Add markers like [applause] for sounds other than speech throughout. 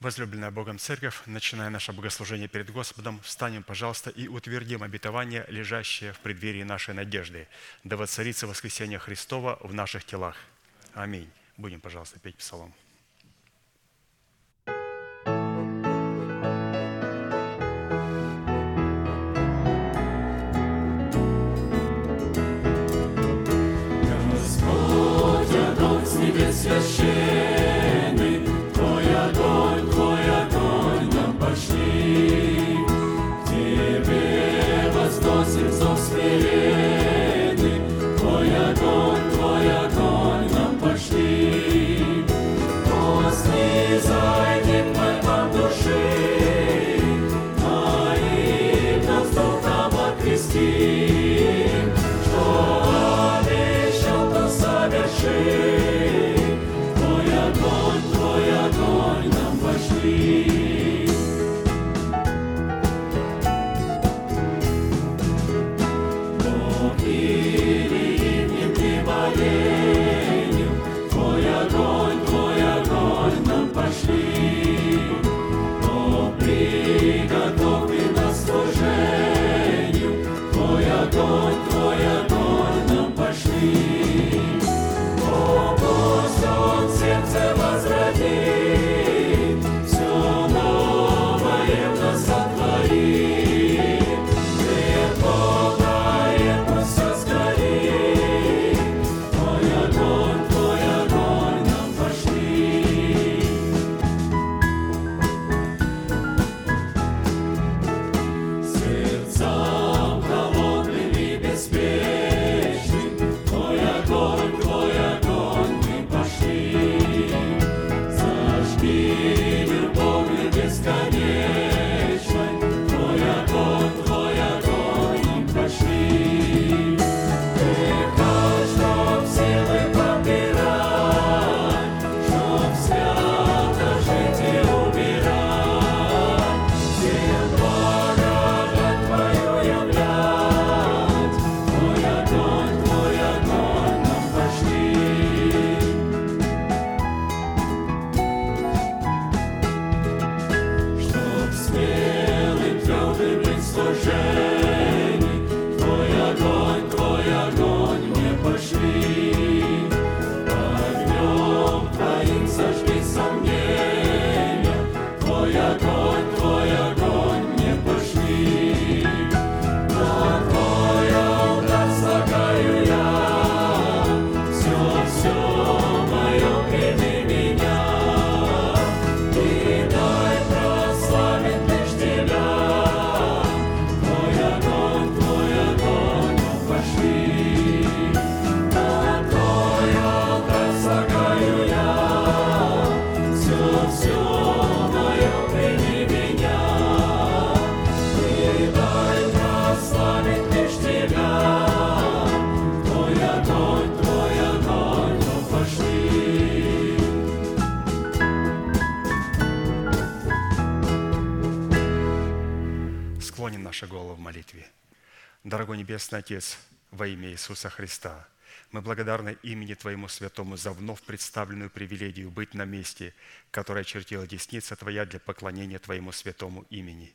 Возлюбленная Богом Церковь, начиная наше богослужение перед Господом, встанем, пожалуйста, и утвердим обетование, лежащее в преддверии нашей надежды, да воцарится воскресение Христова в наших телах. Аминь. Будем, пожалуйста, петь псалом. Господь, небес священный, Дорогой Небесный Отец, во имя Иисуса Христа, мы благодарны имени Твоему Святому за вновь представленную привилегию быть на месте, которое чертила десница Твоя для поклонения Твоему Святому имени.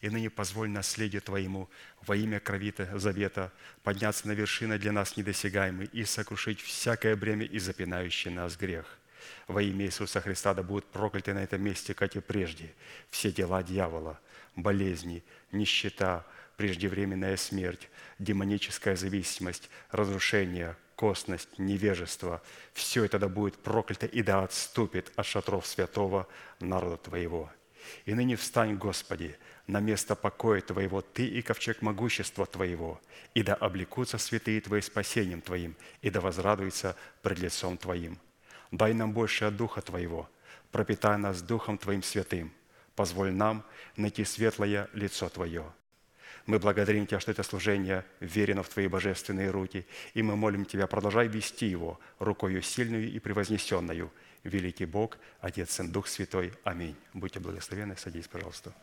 И ныне позволь наследию Твоему во имя кровита завета подняться на вершины для нас недосягаемые и сокрушить всякое бремя и запинающий нас грех. Во имя Иисуса Христа да будут прокляты на этом месте, как и прежде, все дела дьявола, болезни, нищета, преждевременная смерть, демоническая зависимость, разрушение, косность, невежество. Все это да будет проклято и да отступит от шатров святого народа Твоего. И ныне встань, Господи, на место покоя Твоего Ты и ковчег могущества Твоего, и да облекутся святые Твои спасением Твоим, и да возрадуются пред лицом Твоим. Дай нам больше от Духа Твоего, пропитай нас Духом Твоим святым, позволь нам найти светлое лицо Твое. Мы благодарим Тебя, что это служение верено в Твои божественные руки, и мы молим Тебя, продолжай вести его рукою сильную и превознесенную. Великий Бог, Отец, Сын, Дух Святой. Аминь. Будьте благословенны. Садись, пожалуйста.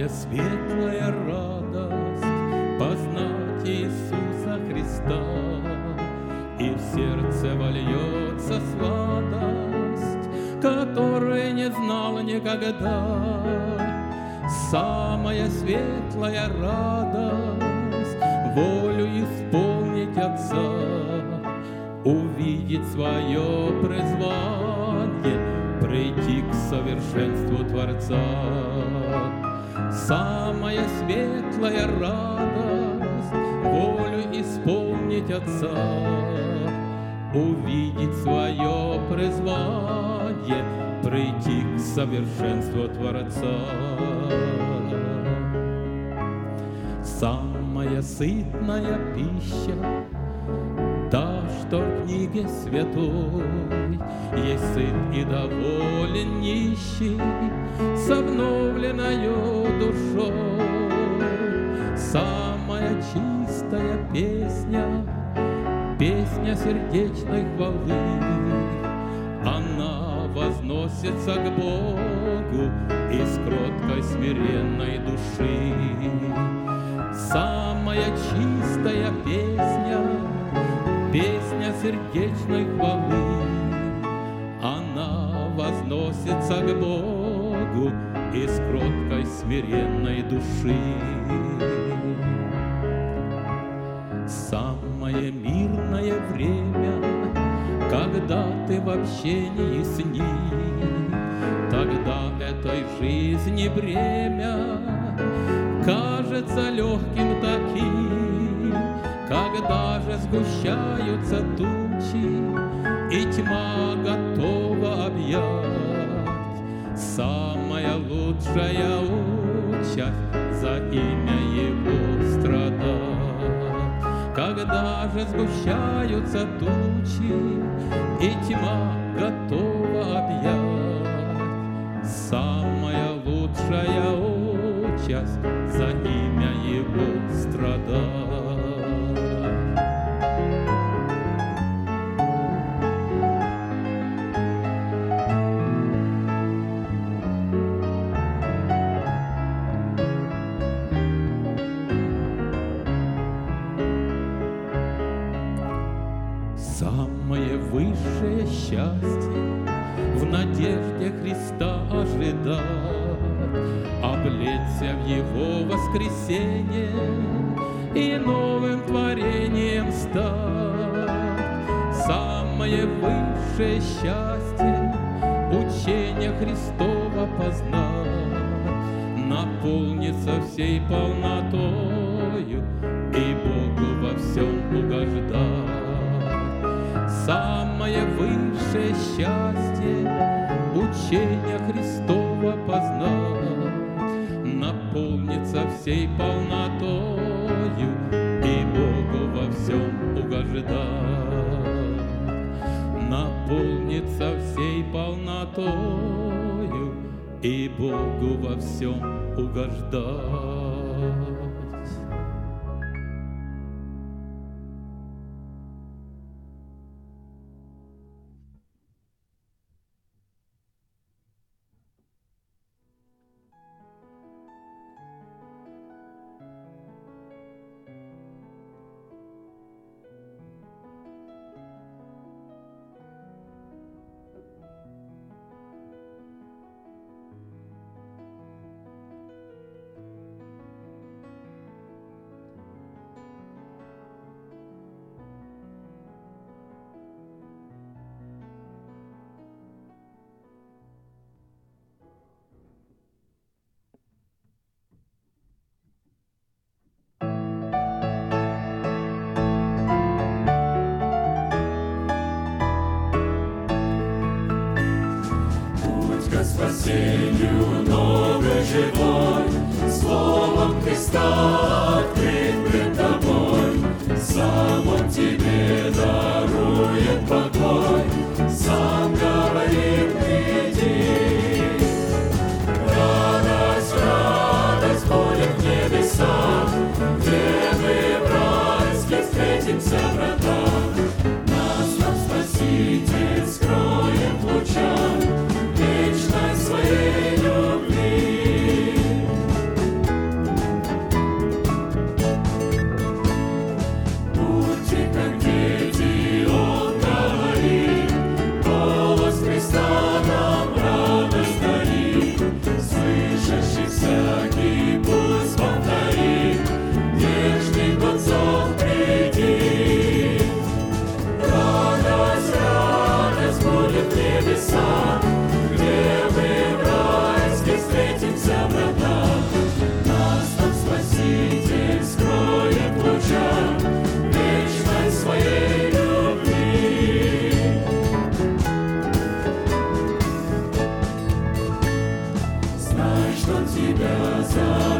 Самая светлая радость познать Иисуса Христа, И в сердце вольется сладость, которой не знал никогда. Самая светлая радость волю исполнить Отца, увидеть свое призвание, прийти к совершенству Творца. Самая светлая радость, волю исполнить Отца, увидеть свое призвание, прийти к совершенству Творца. Самая сытная пища Та, что в книге святой Есть сыт и доволен нищий С обновленною душой. Самая чистая песня Песня сердечной хвалы Она возносится к Богу Из кроткой смиренной души. Самая чистая песня Песня сердечной хвалы, Она возносится к Богу Из кроткой смиренной души. Самое мирное время, Когда ты в общении с ним, Тогда этой жизни бремя Кажется легким таким, когда же сгущаются тучи И тьма готова объять Самая лучшая участь За имя Его страдать Когда же сгущаются тучи И тьма готова объять Самая лучшая участь За имя Христа ожидать, облечься в Его воскресенье и новым творением стать. Самое высшее счастье учение Христова познать, наполниться всей полнотою и Богу во всем угождать. Самое высшее счастье учение Христова познать, наполниться всей полнотою и Богу во всем угождать наполнится всей полнотою и Богу во всем угождать. Тебя зовет,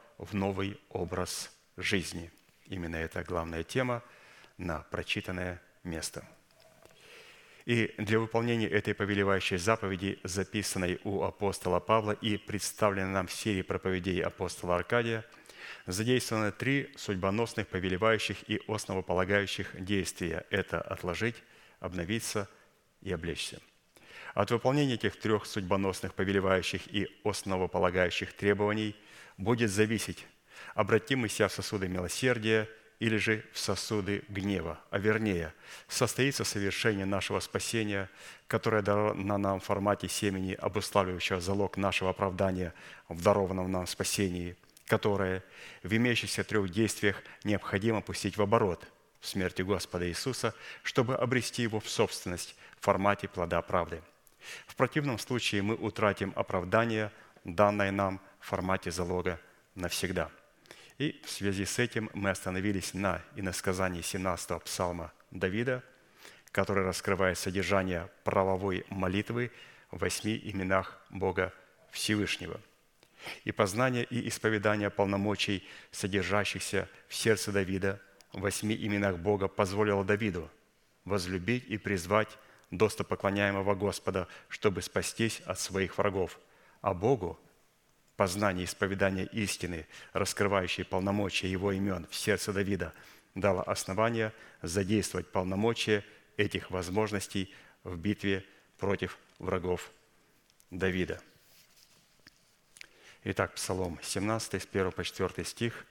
в новый образ жизни. Именно это главная тема на прочитанное место. И для выполнения этой повелевающей заповеди, записанной у апостола Павла и представленной нам в серии проповедей апостола Аркадия, задействованы три судьбоносных, повелевающих и основополагающих действия – это отложить, обновиться и облечься. От выполнения этих трех судьбоносных, повелевающих и основополагающих требований будет зависеть, обратим мы себя в сосуды милосердия – или же в сосуды гнева, а вернее, состоится совершение нашего спасения, которое дано нам в формате семени, обуславливающего залог нашего оправдания в дарованном нам спасении, которое в имеющихся трех действиях необходимо пустить в оборот в смерти Господа Иисуса, чтобы обрести его в собственность в формате плода правды. В противном случае мы утратим оправдание, данное нам формате залога навсегда – и в связи с этим мы остановились на иносказании 17-го псалма Давида, который раскрывает содержание правовой молитвы в восьми именах Бога Всевышнего. И познание и исповедание полномочий, содержащихся в сердце Давида, в восьми именах Бога позволило Давиду возлюбить и призвать достопоклоняемого Господа, чтобы спастись от своих врагов, а Богу – познание исповедания истины, раскрывающей полномочия его имен в сердце Давида, дало основание задействовать полномочия этих возможностей в битве против врагов Давида. Итак, Псалом 17, с 1 по 4 стих.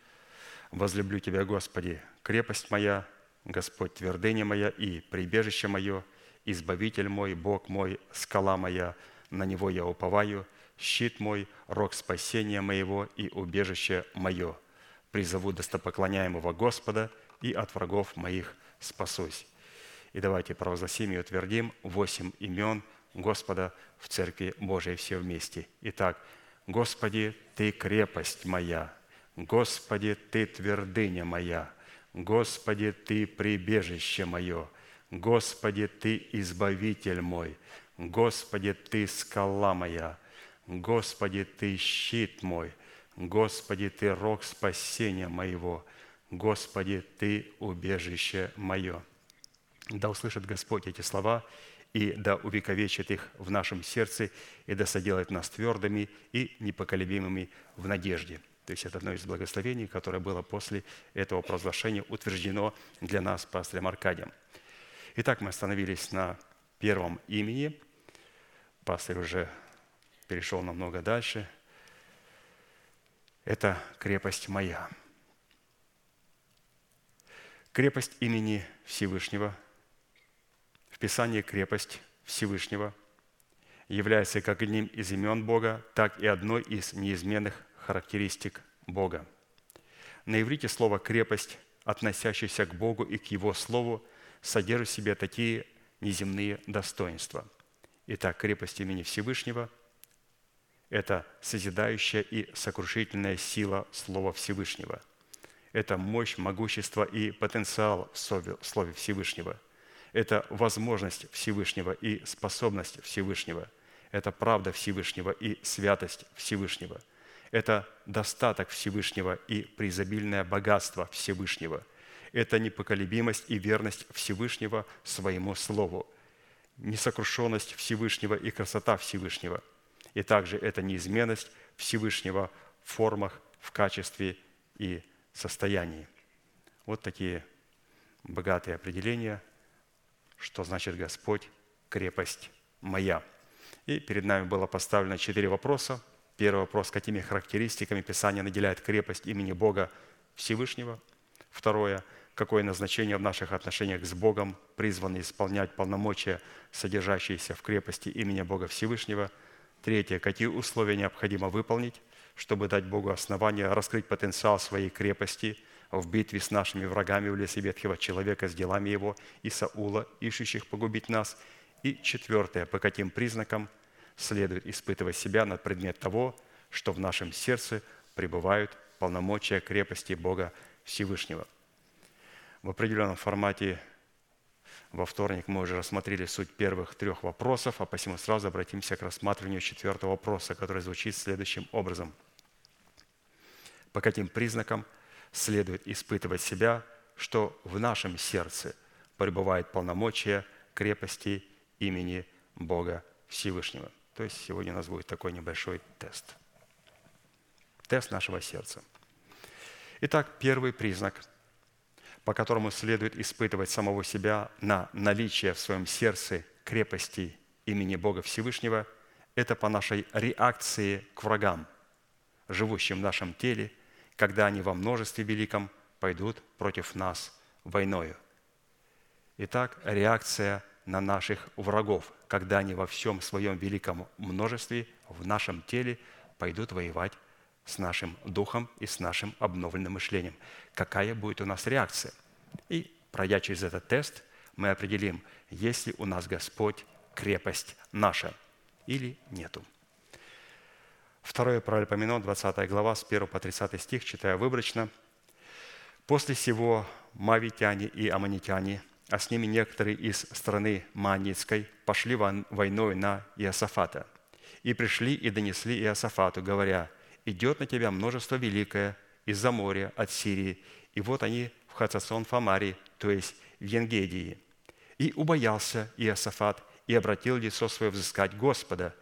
«Возлюблю Тебя, Господи, крепость моя, Господь твердыня моя и прибежище мое, Избавитель мой, Бог мой, скала моя, на Него я уповаю – щит мой, рог спасения моего и убежище мое. Призову достопоклоняемого Господа и от врагов моих спасусь». И давайте провозгласим и утвердим восемь имен Господа в Церкви Божией все вместе. Итак, Господи, Ты крепость моя, Господи, Ты твердыня моя, Господи, Ты прибежище мое, Господи, Ты избавитель мой, Господи, Ты скала моя, Господи, Ты щит мой, Господи, Ты рог спасения моего, Господи, Ты убежище мое. Да услышит Господь эти слова, и да увековечит их в нашем сердце, и да соделает нас твердыми и непоколебимыми в надежде. То есть это одно из благословений, которое было после этого провозглашения утверждено для нас пастырем Аркадием. Итак, мы остановились на первом имени. Пастырь уже перешел намного дальше. Это крепость моя. Крепость имени Всевышнего. В Писании крепость Всевышнего является как одним из имен Бога, так и одной из неизменных характеристик Бога. На иврите слово «крепость», относящееся к Богу и к Его Слову, содержит в себе такие неземные достоинства. Итак, крепость имени Всевышнего – это созидающая и сокрушительная сила Слова Всевышнего. Это мощь, могущество и потенциал в Слове Всевышнего. Это возможность Всевышнего и способность Всевышнего. Это правда Всевышнего и святость Всевышнего. Это достаток Всевышнего и преизобильное богатство Всевышнего. Это непоколебимость и верность Всевышнего своему Слову, несокрушенность Всевышнего и красота Всевышнего – и также это неизменность Всевышнего в формах, в качестве и состоянии. Вот такие богатые определения, что значит Господь – крепость моя. И перед нами было поставлено четыре вопроса. Первый вопрос – какими характеристиками Писание наделяет крепость имени Бога Всевышнего? Второе – какое назначение в наших отношениях с Богом призваны исполнять полномочия, содержащиеся в крепости имени Бога Всевышнего – Третье. Какие условия необходимо выполнить, чтобы дать Богу основание раскрыть потенциал своей крепости в битве с нашими врагами в лесе ветхого человека с делами его и Саула, ищущих погубить нас. И четвертое. По каким признакам следует испытывать себя на предмет того, что в нашем сердце пребывают полномочия крепости Бога Всевышнего. В определенном формате Во вторник мы уже рассмотрели суть первых трех вопросов, а посему сразу обратимся к рассматриванию четвертого вопроса, который звучит следующим образом. По каким признакам следует испытывать себя, что в нашем сердце пребывает полномочия крепости имени Бога Всевышнего? То есть сегодня у нас будет такой небольшой тест. Тест нашего сердца. Итак, первый признак – по которому следует испытывать самого себя на наличие в своем сердце крепости имени Бога Всевышнего, это по нашей реакции к врагам, живущим в нашем теле, когда они во множестве великом пойдут против нас войною. Итак, реакция на наших врагов, когда они во всем своем великом множестве в нашем теле пойдут воевать с нашим духом и с нашим обновленным мышлением. Какая будет у нас реакция? И, пройдя через этот тест, мы определим, есть ли у нас Господь крепость наша или нету. Второе Паралипоменон, 20 глава, с 1 по 30 стих, читаю выборочно. «После сего мавитяне и аммонитяне, а с ними некоторые из страны Маанитской, пошли войной на Иосафата. И пришли и донесли Иосафату, говоря, идет на тебя множество великое из-за моря, от Сирии, и вот они в Хацасон Фамари, то есть в Енгедии. И убоялся Иосафат, и обратил лицо свое взыскать Господа,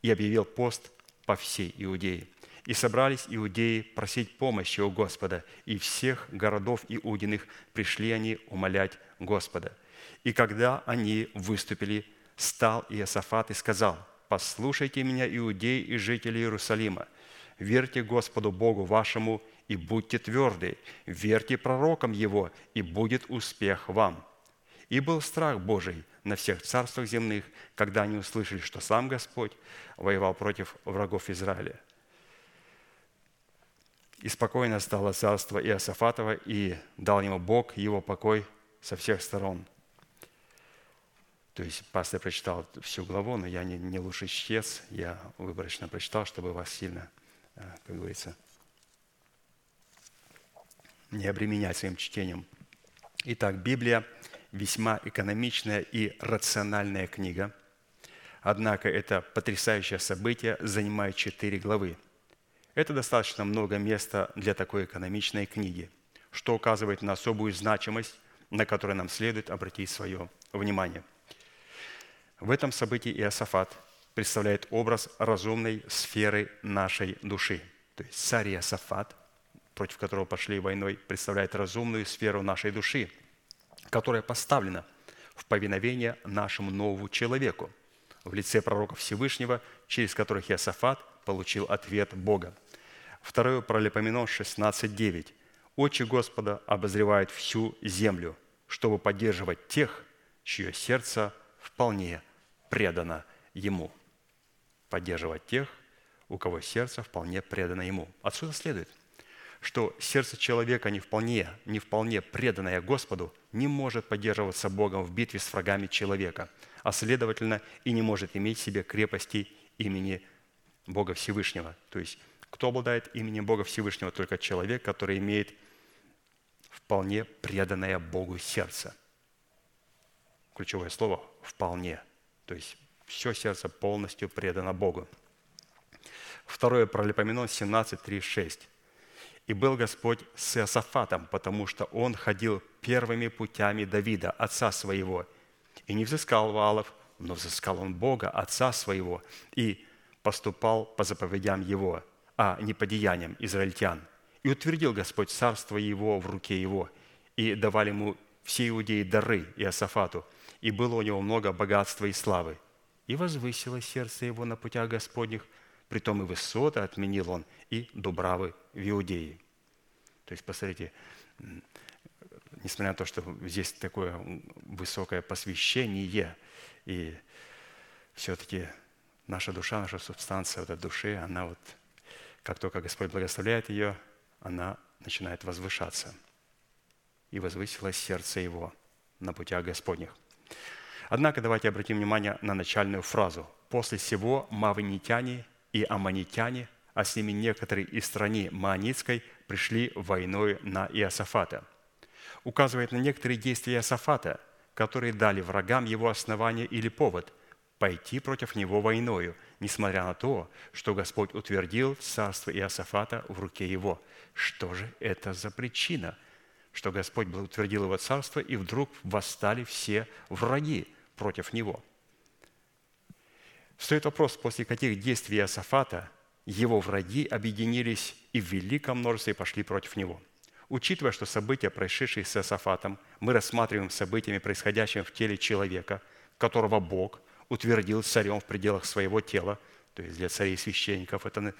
и объявил пост по всей Иудее. И собрались иудеи просить помощи у Господа, и всех городов иудиных пришли они умолять Господа. И когда они выступили, стал Иосафат и сказал, «Послушайте меня, иудеи и жители Иерусалима, верьте Господу Богу вашему и будьте тверды, верьте пророкам Его, и будет успех вам». И был страх Божий на всех царствах земных, когда они услышали, что сам Господь воевал против врагов Израиля. И спокойно стало царство Иосафатова, и дал ему Бог его покой со всех сторон. То есть пастор прочитал всю главу, но я не, не лучший чтец, я выборочно прочитал, чтобы вас сильно как говорится, не обременять своим чтением. Итак, Библия весьма экономичная и рациональная книга. Однако это потрясающее событие занимает четыре главы. Это достаточно много места для такой экономичной книги, что указывает на особую значимость, на которую нам следует обратить свое внимание. В этом событии Иосафат представляет образ разумной сферы нашей души. То есть царь Иосафат, против которого пошли войной, представляет разумную сферу нашей души, которая поставлена в повиновение нашему новому человеку в лице пророка Всевышнего, через которых Иосафат получил ответ Бога. Второе Паралипоменон 16.9. «Очи Господа обозревают всю землю, чтобы поддерживать тех, чье сердце вполне предано Ему» поддерживать тех, у кого сердце вполне предано Ему. Отсюда следует, что сердце человека не вполне, не вполне преданное Господу не может поддерживаться Богом в битве с врагами человека, а следовательно и не может иметь в себе крепости имени Бога Всевышнего. То есть, кто обладает именем Бога Всевышнего? Только человек, который имеет вполне преданное Богу сердце. Ключевое слово «вполне». То есть все сердце полностью предано Богу. Второе Паралипоменон 17, 3, 6. «И был Господь с Иосафатом, потому что он ходил первыми путями Давида, отца своего, и не взыскал Валов, но взыскал он Бога, отца своего, и поступал по заповедям его, а не по деяниям израильтян. И утвердил Господь царство его в руке его, и давали ему все иудеи дары Иосафату, и было у него много богатства и славы и возвысило сердце его на путях Господних, притом и высоты отменил он, и дубравы в Иудее». То есть, посмотрите, несмотря на то, что здесь такое высокое посвящение, и все-таки наша душа, наша субстанция вот этой души, она вот, как только Господь благословляет ее, она начинает возвышаться. И возвысилось сердце его на путях Господних. Однако давайте обратим внимание на начальную фразу. «После всего маванитяне и аммонитяне, а с ними некоторые из страны Маанитской, пришли войной на Иосафата». Указывает на некоторые действия Иосафата, которые дали врагам его основание или повод пойти против него войною, несмотря на то, что Господь утвердил царство Иосафата в руке его. Что же это за причина, что Господь утвердил его царство, и вдруг восстали все враги против него? Стоит вопрос, после каких действий Иосафата его враги объединились и в великом множестве пошли против него – Учитывая, что события, происшедшие с Иосафатом, мы рассматриваем событиями, происходящими в теле человека, которого Бог утвердил царем в пределах своего тела, то есть для царей и священников это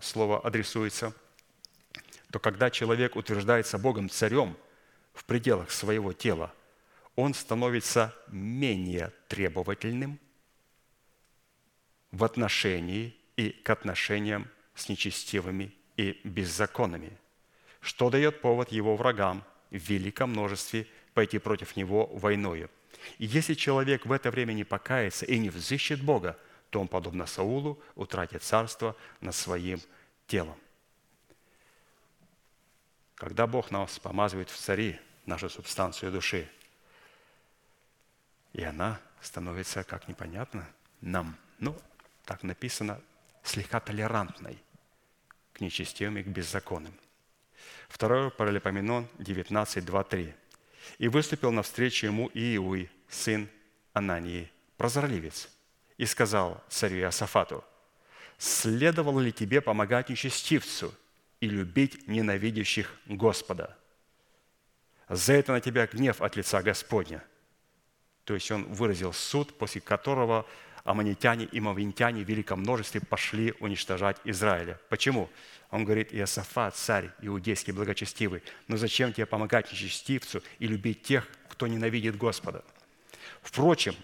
слово адресуется, то когда человек утверждается Богом царем в пределах своего тела, он становится менее требовательным в отношении и к отношениям с нечестивыми и беззаконными – что дает повод его врагам в великом множестве пойти против него войною. И если человек в это время не покается и не взыщет Бога, то он, подобно Саулу, утратит царство над своим телом. Когда Бог нас помазывает в цари, нашу субстанцию души, и она становится, как непонятно, нам, ну, так написано, слегка толерантной к нечестивым и к беззаконным – Второе Паралипоменон 19, 2, 3. «И выступил навстречу ему Иуи, сын Анании, прозорливец, и сказал царю Иосафату, «Следовало ли тебе помогать нечестивцу и любить ненавидящих Господа? За это на тебя гнев от лица Господня». То есть он выразил суд, после которого аммонитяне и мавинтяне в великом множестве пошли уничтожать Израиля. Почему? Он говорит, Иосафат, царь иудейский, благочестивый, но зачем тебе помогать нечестивцу и любить тех, кто ненавидит Господа? Впрочем,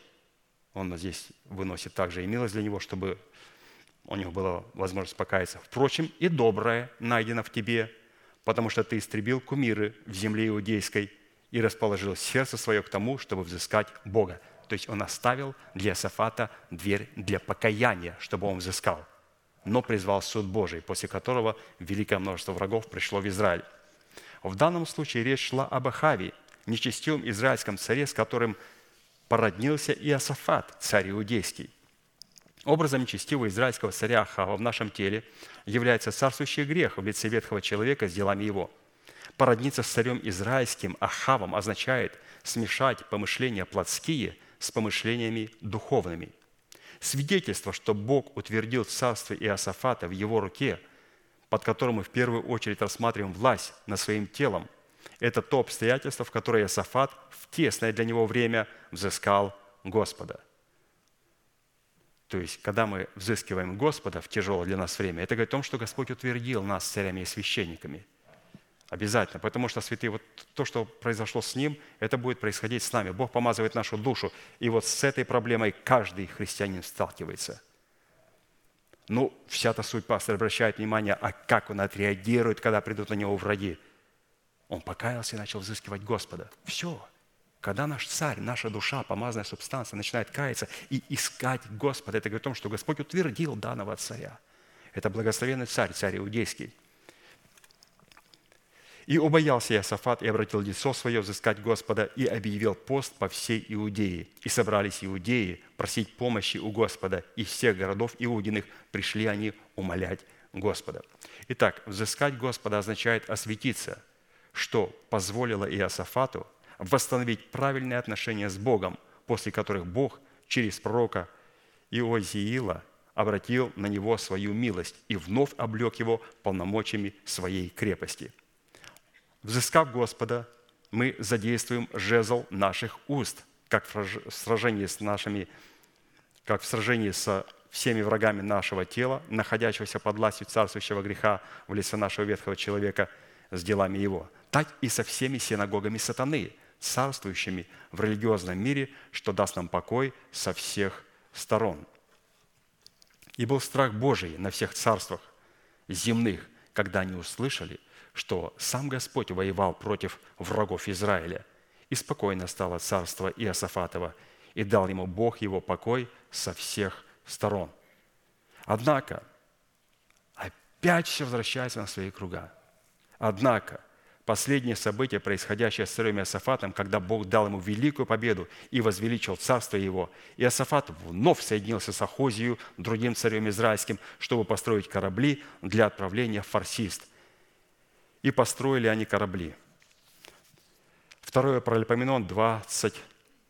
он здесь выносит также и милость для него, чтобы у него была возможность покаяться. Впрочем, и доброе найдено в тебе, потому что ты истребил кумиры в земле иудейской и расположил сердце свое к тому, чтобы взыскать Бога. То есть он оставил для Сафата дверь для покаяния, чтобы он взыскал. Но призвал суд Божий, после которого великое множество врагов пришло в Израиль. В данном случае речь шла об Ахаве, нечестивом израильском царе, с которым породнился Иосафат, царь иудейский. Образом нечестивого израильского царя Ахава в нашем теле является царствующий грех в лице ветхого человека с делами его. Породниться с царем израильским Ахавом означает смешать помышления плотские с помышлениями духовными. Свидетельство, что Бог утвердил царство Иосафата в его руке, под которым мы в первую очередь рассматриваем власть над своим телом, это то обстоятельство, в которое Иосафат в тесное для него время взыскал Господа. То есть, когда мы взыскиваем Господа в тяжелое для нас время, это говорит о том, что Господь утвердил нас царями и священниками – Обязательно, потому что, святые, вот то, что произошло с ним, это будет происходить с нами. Бог помазывает нашу душу, и вот с этой проблемой каждый христианин сталкивается. Ну, вся-то суть пастор обращает внимание, а как он отреагирует, когда придут на него враги. Он покаялся и начал взыскивать Господа. Все. Когда наш царь, наша душа, помазанная субстанция, начинает каяться и искать Господа, это говорит о том, что Господь утвердил данного царя. Это благословенный царь, царь иудейский – и убоялся Иосафат и обратил лицо свое взыскать Господа и объявил пост по всей Иудее. И собрались иудеи просить помощи у Господа. Из всех городов Иудиных пришли они умолять Господа. Итак, взыскать Господа означает осветиться, что позволило Иосафату восстановить правильные отношения с Богом, после которых Бог через пророка Иозиила обратил на него свою милость и вновь облег его полномочиями своей крепости – Взыскав Господа, мы задействуем жезл наших уст, как в сражении с нашими, как в сражении со всеми врагами нашего тела, находящегося под властью царствующего греха в лице нашего ветхого человека с делами его, так и со всеми синагогами сатаны, царствующими в религиозном мире, что даст нам покой со всех сторон. И был страх Божий на всех царствах земных, когда они услышали – что сам Господь воевал против врагов Израиля, и спокойно стало царство Иосафатова, и дал ему Бог его покой со всех сторон. Однако, опять все возвращается на свои круга. Однако, последнее событие, происходящее с царем Иосафатом, когда Бог дал ему великую победу и возвеличил царство его. Иосафат вновь соединился с Ахозию, другим царем израильским, чтобы построить корабли для отправления в Фарсист. И построили они корабли. Второе Паралипоменон 20,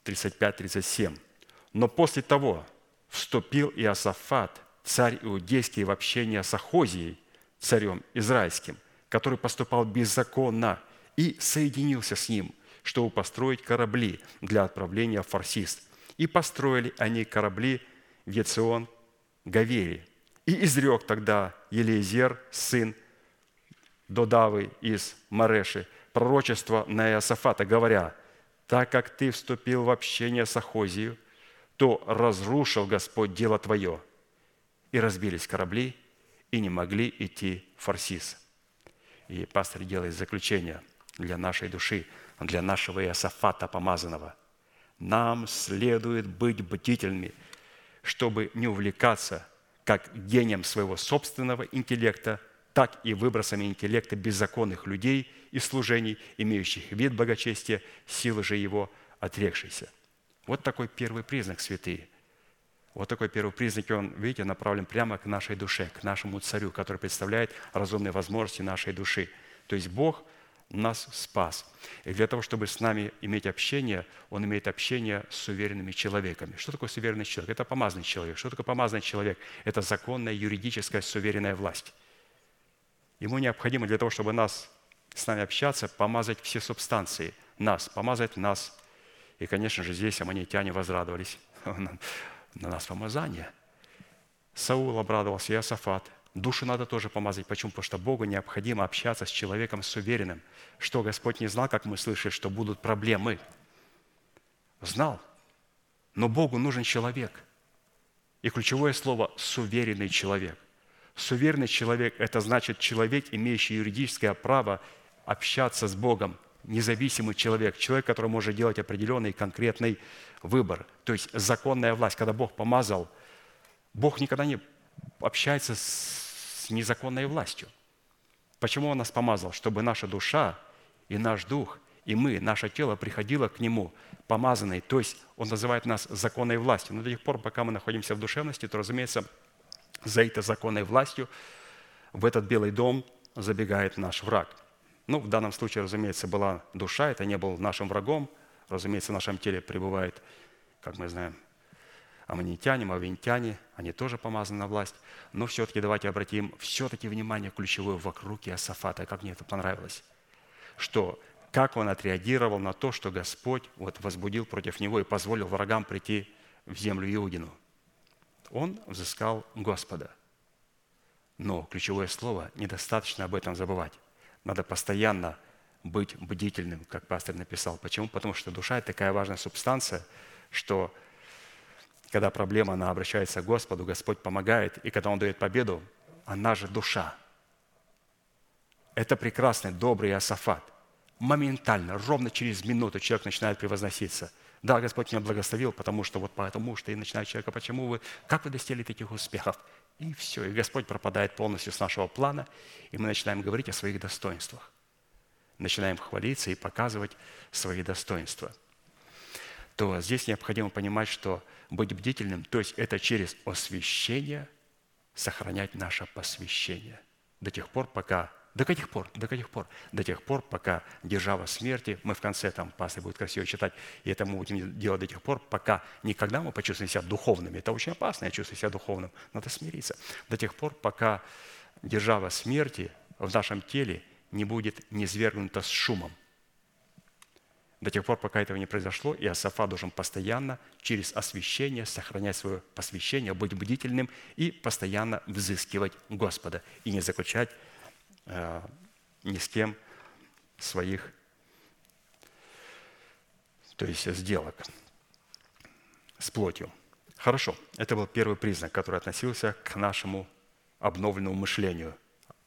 35, 37. Но после того вступил Иосафат, царь иудейский, в общение с Ахозией, царем израильским, который поступал беззаконно, и соединился с ним, чтобы построить корабли для отправления в Фарсист. И построили они корабли в Ецион Гавери. И изрек тогда Елизер, сын Додавы из Мареши, пророчество на Иосафата, говоря, «Так как ты вступил в общение с Ахозией, то разрушил Господь дело твое». И разбились корабли, и не могли идти в Фарсис. И пастор делает заключение для нашей души, для нашего Иосафата помазанного. Нам следует быть бдительными, чтобы не увлекаться как гением своего собственного интеллекта, так и выбросами интеллекта беззаконных людей и служений, имеющих вид благочестия, силы же его отрекшейся. Вот такой первый признак, святые. Вот такой первый признак, он, видите, направлен прямо к нашей душе, к нашему царю, который представляет разумные возможности нашей души. То есть Бог нас спас. И для того, чтобы с нами иметь общение, Он имеет общение с уверенными человеками. Что такое суверенный человек? Это помазанный человек. Что такое помазанный человек? Это законная юридическая суверенная власть. Ему необходимо для того, чтобы нас с нами общаться, помазать все субстанции. Нас, помазать нас. И, конечно же, здесь аммонитяне возрадовались [laughs] на нас помазание. Саул обрадовался, и Иосафат. Душу надо тоже помазать. Почему? Потому что Богу необходимо общаться с человеком, с уверенным. Что Господь не знал, как мы слышали, что будут проблемы. Знал. Но Богу нужен человек. И ключевое слово – суверенный человек. Суверенный человек – это значит человек, имеющий юридическое право общаться с Богом, независимый человек, человек, который может делать определенный конкретный выбор. То есть законная власть, когда Бог помазал, Бог никогда не общается с незаконной властью. Почему Он нас помазал? Чтобы наша душа и наш дух, и мы, наше тело приходило к Нему помазанной. То есть Он называет нас законной властью. Но до тех пор, пока мы находимся в душевности, то, разумеется, за этой законной властью в этот белый дом забегает наш враг – ну, в данном случае, разумеется, была душа, это не был нашим врагом. Разумеется, в нашем теле пребывает, как мы знаем, аммонитяне, мавентяне, они тоже помазаны на власть. Но все-таки давайте обратим все-таки внимание ключевое вокруг Иосафата, как мне это понравилось, что как он отреагировал на то, что Господь вот возбудил против него и позволил врагам прийти в землю Иудину. Он взыскал Господа. Но ключевое слово, недостаточно об этом забывать. Надо постоянно быть бдительным, как пастор написал. Почему? Потому что душа – это такая важная субстанция, что когда проблема, она обращается к Господу, Господь помогает, и когда Он дает победу, она же душа. Это прекрасный, добрый Иосафат. Моментально, ровно через минуту человек начинает превозноситься. Да, Господь меня благословил, потому что вот потому что и начинает человека, почему вы, как вы достигли таких успехов? И все. И Господь пропадает полностью с нашего плана, и мы начинаем говорить о своих достоинствах. Начинаем хвалиться и показывать свои достоинства. То здесь необходимо понимать, что быть бдительным, то есть это через освящение сохранять наше посвящение до тех пор, пока до каких пор? До каких пор? До тех пор, пока держава смерти, мы в конце, там пастор будет красиво читать, и это мы будем делать до тех пор, пока никогда мы почувствуем себя духовными. Это очень опасно, я чувствую себя духовным. Надо смириться. До тех пор, пока держава смерти в нашем теле не будет низвергнута с шумом. До тех пор, пока этого не произошло, и Иосафа должен постоянно через освящение сохранять свое посвящение, быть бдительным и постоянно взыскивать Господа и не заключать ни с кем своих, то есть сделок с плотью. Хорошо, это был первый признак, который относился к нашему обновленному мышлению.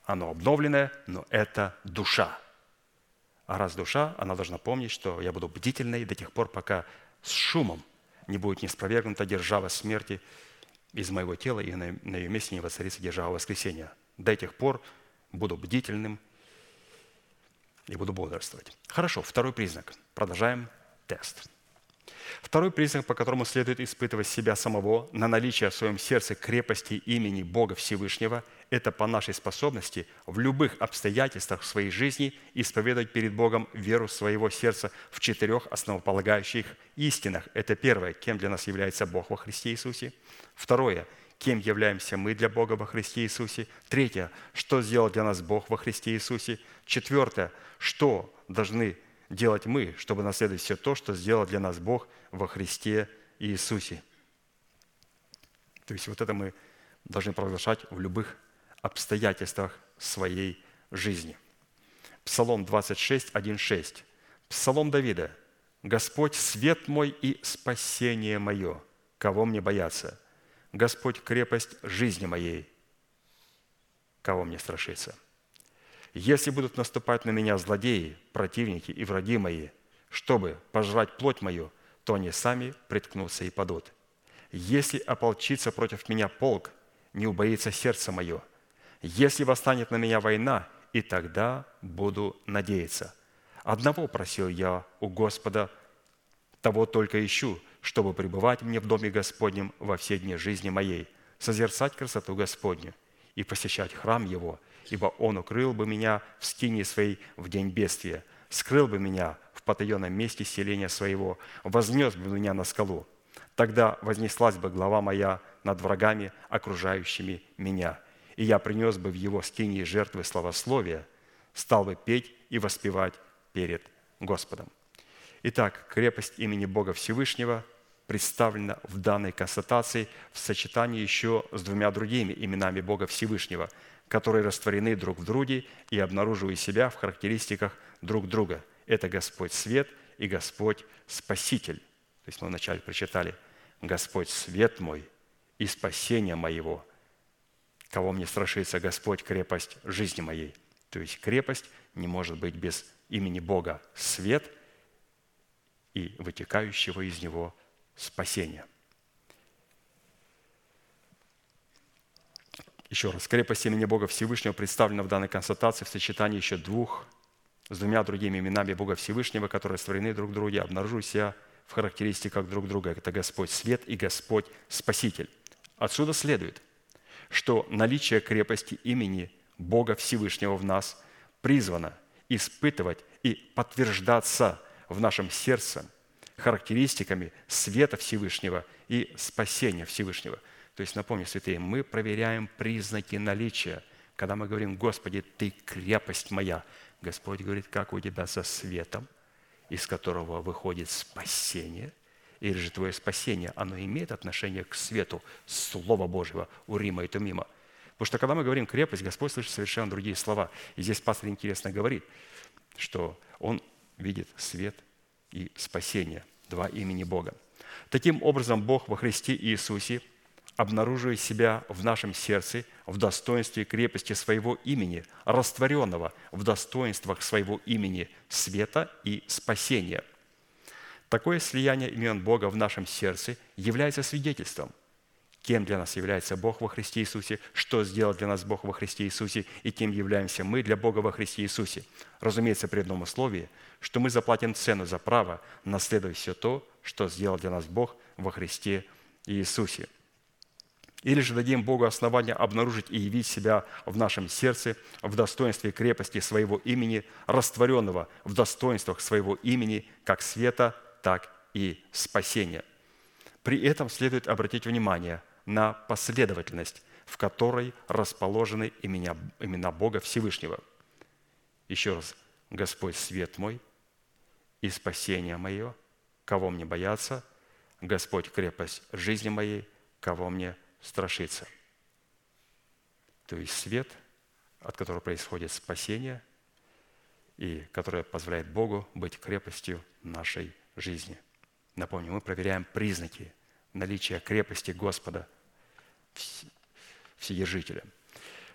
Оно обновленное, но это душа. А раз душа, она должна помнить, что я буду бдительной до тех пор, пока с шумом не будет неспровергнута держава смерти из моего тела, и на ее месте не воцарится держава воскресения. До тех пор буду бдительным и буду бодрствовать. Хорошо, второй признак. Продолжаем тест. Второй признак, по которому следует испытывать себя самого на наличие в своем сердце крепости имени Бога Всевышнего, это по нашей способности в любых обстоятельствах своей жизни исповедовать перед Богом веру своего сердца в четырех основополагающих истинах. Это первое, кем для нас является Бог во Христе Иисусе. Второе, кем являемся мы для Бога во Христе Иисусе. Третье, что сделал для нас Бог во Христе Иисусе. Четвертое, что должны делать мы, чтобы наследовать все то, что сделал для нас Бог во Христе Иисусе. То есть вот это мы должны провозглашать в любых обстоятельствах своей жизни. Псалом 26, 1, 6. Псалом Давида. «Господь – свет мой и спасение мое, кого мне бояться? Господь – крепость жизни моей, кого мне страшиться?» Если будут наступать на меня злодеи, противники и враги мои, чтобы пожрать плоть мою, то они сами приткнутся и падут. Если ополчится против меня полк, не убоится сердце мое. Если восстанет на меня война, и тогда буду надеяться. Одного просил я у Господа, того только ищу, чтобы пребывать мне в доме Господнем во все дни жизни моей, созерцать красоту Господню и посещать храм Его – ибо Он укрыл бы меня в скине своей в день бедствия, скрыл бы меня в потаенном месте селения своего, вознес бы меня на скалу. Тогда вознеслась бы глава моя над врагами, окружающими меня, и я принес бы в его скинии жертвы славословия, стал бы петь и воспевать перед Господом. Итак, крепость имени Бога Всевышнего представлена в данной констатации в сочетании еще с двумя другими именами Бога Всевышнего – которые растворены друг в друге и обнаруживают себя в характеристиках друг друга. Это Господь свет и Господь Спаситель. То есть мы вначале прочитали «Господь свет мой и спасение моего, кого мне страшится Господь, крепость жизни моей». То есть крепость не может быть без имени Бога свет и вытекающего из него спасения – Еще раз, крепость имени Бога Всевышнего представлена в данной консультации в сочетании еще двух с двумя другими именами Бога Всевышнего, которые створены друг в друге, обнаруживают себя в характеристиках друг друга. Это Господь Свет и Господь Спаситель. Отсюда следует, что наличие крепости имени Бога Всевышнего в нас призвано испытывать и подтверждаться в нашем сердце характеристиками света Всевышнего и спасения Всевышнего – то есть, напомню, святые, мы проверяем признаки наличия. Когда мы говорим, Господи, Ты крепость моя, Господь говорит, как у тебя со светом, из которого выходит спасение, или же твое спасение, оно имеет отношение к свету Слова Божьего у Рима и Тумима. Потому что когда мы говорим крепость, Господь слышит совершенно другие слова. И здесь пастор интересно говорит, что он видит свет и спасение, два имени Бога. Таким образом, Бог во Христе Иисусе – обнаруживая себя в нашем сердце в достоинстве и крепости своего имени, растворенного в достоинствах своего имени света и спасения. Такое слияние имен Бога в нашем сердце является свидетельством, кем для нас является Бог во Христе Иисусе, что сделал для нас Бог во Христе Иисусе и кем являемся мы для Бога во Христе Иисусе. Разумеется, при одном условии, что мы заплатим цену за право наследовать все то, что сделал для нас Бог во Христе Иисусе – или же дадим Богу основания обнаружить и явить себя в нашем сердце в достоинстве крепости своего имени, растворенного в достоинствах своего имени, как света, так и спасения. При этом следует обратить внимание на последовательность, в которой расположены имена, имена Бога Всевышнего. Еще раз, Господь свет мой и спасение мое, кого мне бояться, Господь крепость жизни моей, кого мне страшиться. То есть свет, от которого происходит спасение, и которое позволяет Богу быть крепостью нашей жизни. Напомню, мы проверяем признаки наличия крепости Господа Вседержителя.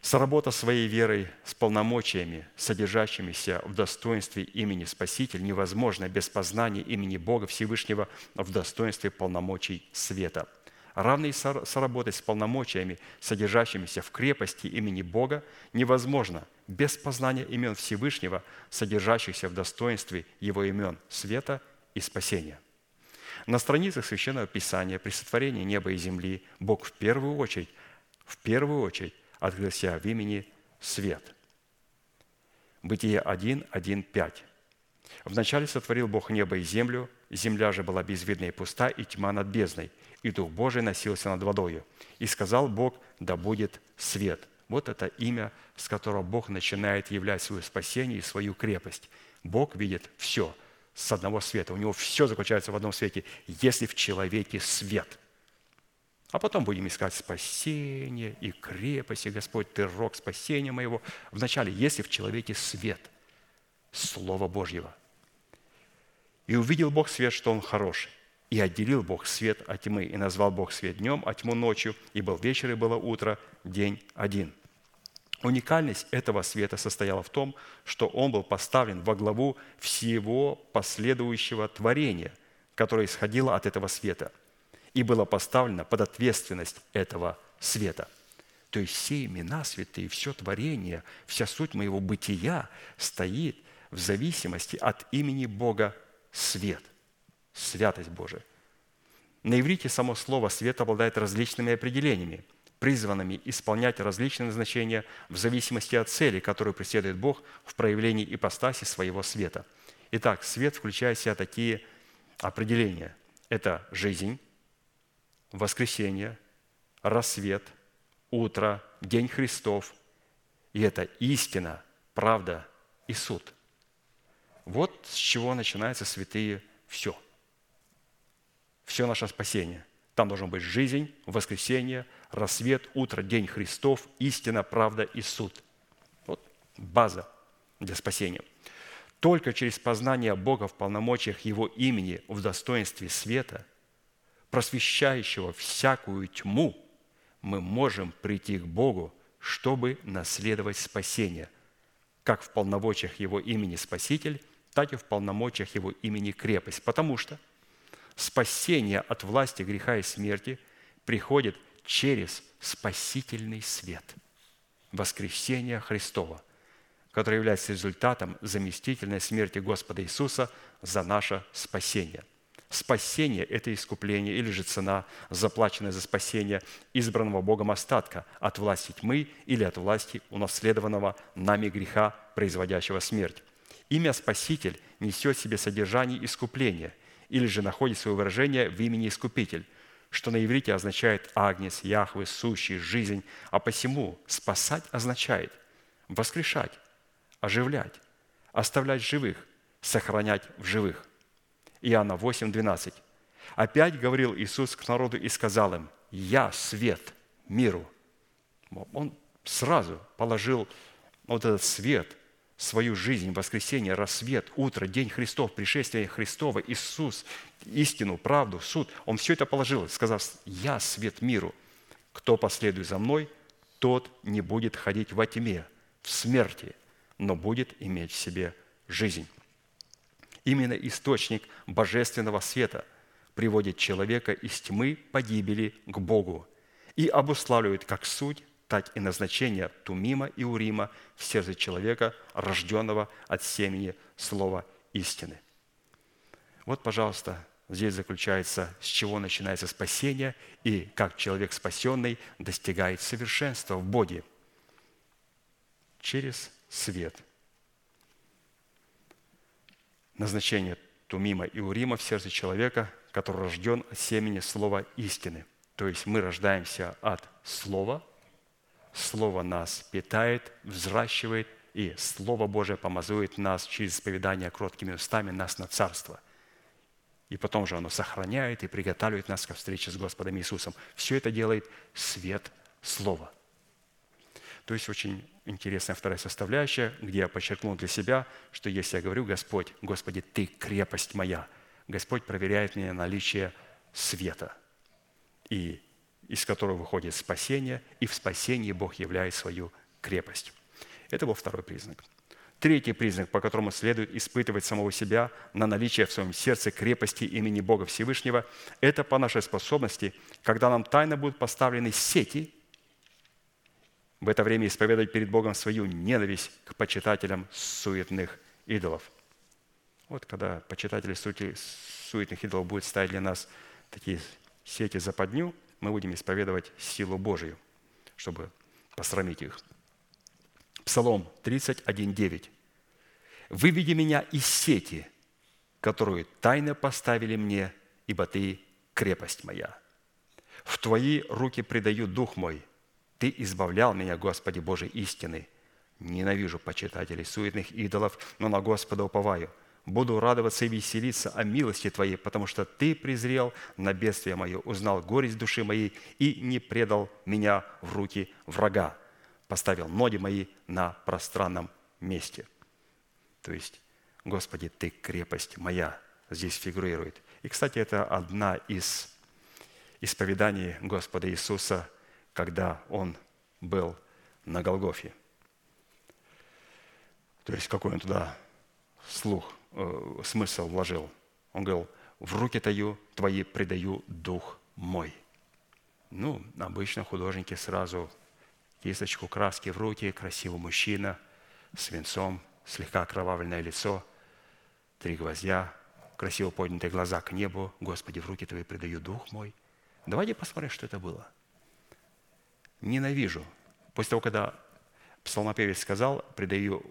Соработа своей верой с полномочиями, содержащимися в достоинстве имени Спаситель, невозможна без познания имени Бога Всевышнего в достоинстве полномочий света – равно и соработать с полномочиями, содержащимися в крепости имени Бога, невозможно без познания имен Всевышнего, содержащихся в достоинстве Его имен света и спасения. На страницах Священного Писания при сотворении неба и земли Бог в первую очередь, в первую очередь открыл себя в имени свет. Бытие 1, 1, 5. Вначале сотворил Бог небо и землю, земля же была безвидна и пуста, и тьма над бездной, и Дух Божий носился над водою. И сказал Бог, да будет свет. Вот это имя, с которого Бог начинает являть свое спасение и свою крепость. Бог видит все с одного света. У него все заключается в одном свете, если в человеке свет. А потом будем искать спасение и крепость, и Господь, Ты рог спасения моего. Вначале, если в человеке свет Слова Божьего. И увидел Бог свет, что он хороший. И отделил Бог свет от тьмы, и назвал Бог свет днем, а тьму ночью, и был вечер, и было утро, день один. Уникальность этого света состояла в том, что он был поставлен во главу всего последующего творения, которое исходило от этого света, и было поставлено под ответственность этого света. То есть все имена святые, все творение, вся суть моего бытия стоит в зависимости от имени Бога свет святость Божия. На иврите само слово «свет» обладает различными определениями, призванными исполнять различные назначения в зависимости от цели, которую преследует Бог в проявлении ипостаси своего света. Итак, свет включает в себя такие определения. Это жизнь, воскресенье, рассвет, утро, день Христов. И это истина, правда и суд. Вот с чего начинаются святые все – все наше спасение. Там должен быть жизнь, воскресенье, рассвет, утро, день Христов, истина, правда и суд. Вот база для спасения. Только через познание Бога в полномочиях Его имени в достоинстве света, просвещающего всякую тьму, мы можем прийти к Богу, чтобы наследовать спасение, как в полномочиях Его имени Спаситель, так и в полномочиях Его имени крепость. Потому что – спасение от власти греха и смерти приходит через спасительный свет – воскресения Христова, который является результатом заместительной смерти Господа Иисуса за наше спасение. Спасение – это искупление или же цена, заплаченная за спасение избранного Богом остатка от власти тьмы или от власти унаследованного нами греха, производящего смерть. Имя Спаситель несет в себе содержание искупления – или же находит свое выражение в имени Искупитель, что на иврите означает «агнец», «яхвы», «сущий», «жизнь», а посему «спасать» означает воскрешать, оживлять, оставлять живых, сохранять в живых. Иоанна 8, 12. Опять говорил Иисус к народу и сказал им, «Я свет миру». Он сразу положил вот этот свет – свою жизнь, воскресенье, рассвет, утро, день Христов, пришествие Христова, Иисус, истину, правду, суд. Он все это положил, сказав, «Я свет миру. Кто последует за мной, тот не будет ходить во тьме, в смерти, но будет иметь в себе жизнь». Именно источник божественного света приводит человека из тьмы погибели к Богу и обуславливает как суть, так и назначение Тумима и Урима в сердце человека, рожденного от семени слова истины. Вот, пожалуйста, здесь заключается, с чего начинается спасение и как человек спасенный достигает совершенства в Боге через свет. Назначение Тумима и Урима в сердце человека, который рожден от семени слова истины. То есть мы рождаемся от слова – Слово нас питает, взращивает, и Слово Божие помазует нас через исповедание кроткими устами нас на царство. И потом же оно сохраняет и приготавливает нас ко встрече с Господом Иисусом. Все это делает свет Слова. То есть очень интересная вторая составляющая, где я подчеркнул для себя, что если я говорю, Господь, Господи, Ты крепость моя, Господь проверяет мне наличие света. И из которого выходит спасение, и в спасении Бог являет свою крепость. Это был второй признак. Третий признак, по которому следует испытывать самого себя на наличие в своем сердце крепости имени Бога Всевышнего, это по нашей способности, когда нам тайно будут поставлены сети, в это время исповедовать перед Богом свою ненависть к почитателям суетных идолов. Вот когда почитатели суетных идолов будут ставить для нас такие сети западню, мы будем исповедовать силу Божию, чтобы посрамить их. Псалом 31.9. «Выведи меня из сети, которую тайно поставили мне, ибо Ты – крепость моя. В Твои руки предаю дух мой. Ты избавлял меня, Господи Божий истины. Ненавижу почитателей суетных идолов, но на Господа уповаю – буду радоваться и веселиться о милости Твоей, потому что Ты презрел на бедствие мое, узнал горесть души моей и не предал меня в руки врага, поставил ноги мои на пространном месте». То есть, Господи, Ты крепость моя, здесь фигурирует. И, кстати, это одна из исповеданий Господа Иисуса, когда Он был на Голгофе. То есть, какой Он туда слух э, смысл вложил. Он говорил, в руки таю твои предаю дух мой. Ну, обычно художники сразу кисточку краски в руки, красивый мужчина, свинцом, слегка окровавленное лицо, три гвоздя, красиво поднятые глаза к небу. Господи, в руки Твои предаю дух мой. Давайте посмотрим, что это было. Ненавижу. После того, когда псалмопевец сказал, предаю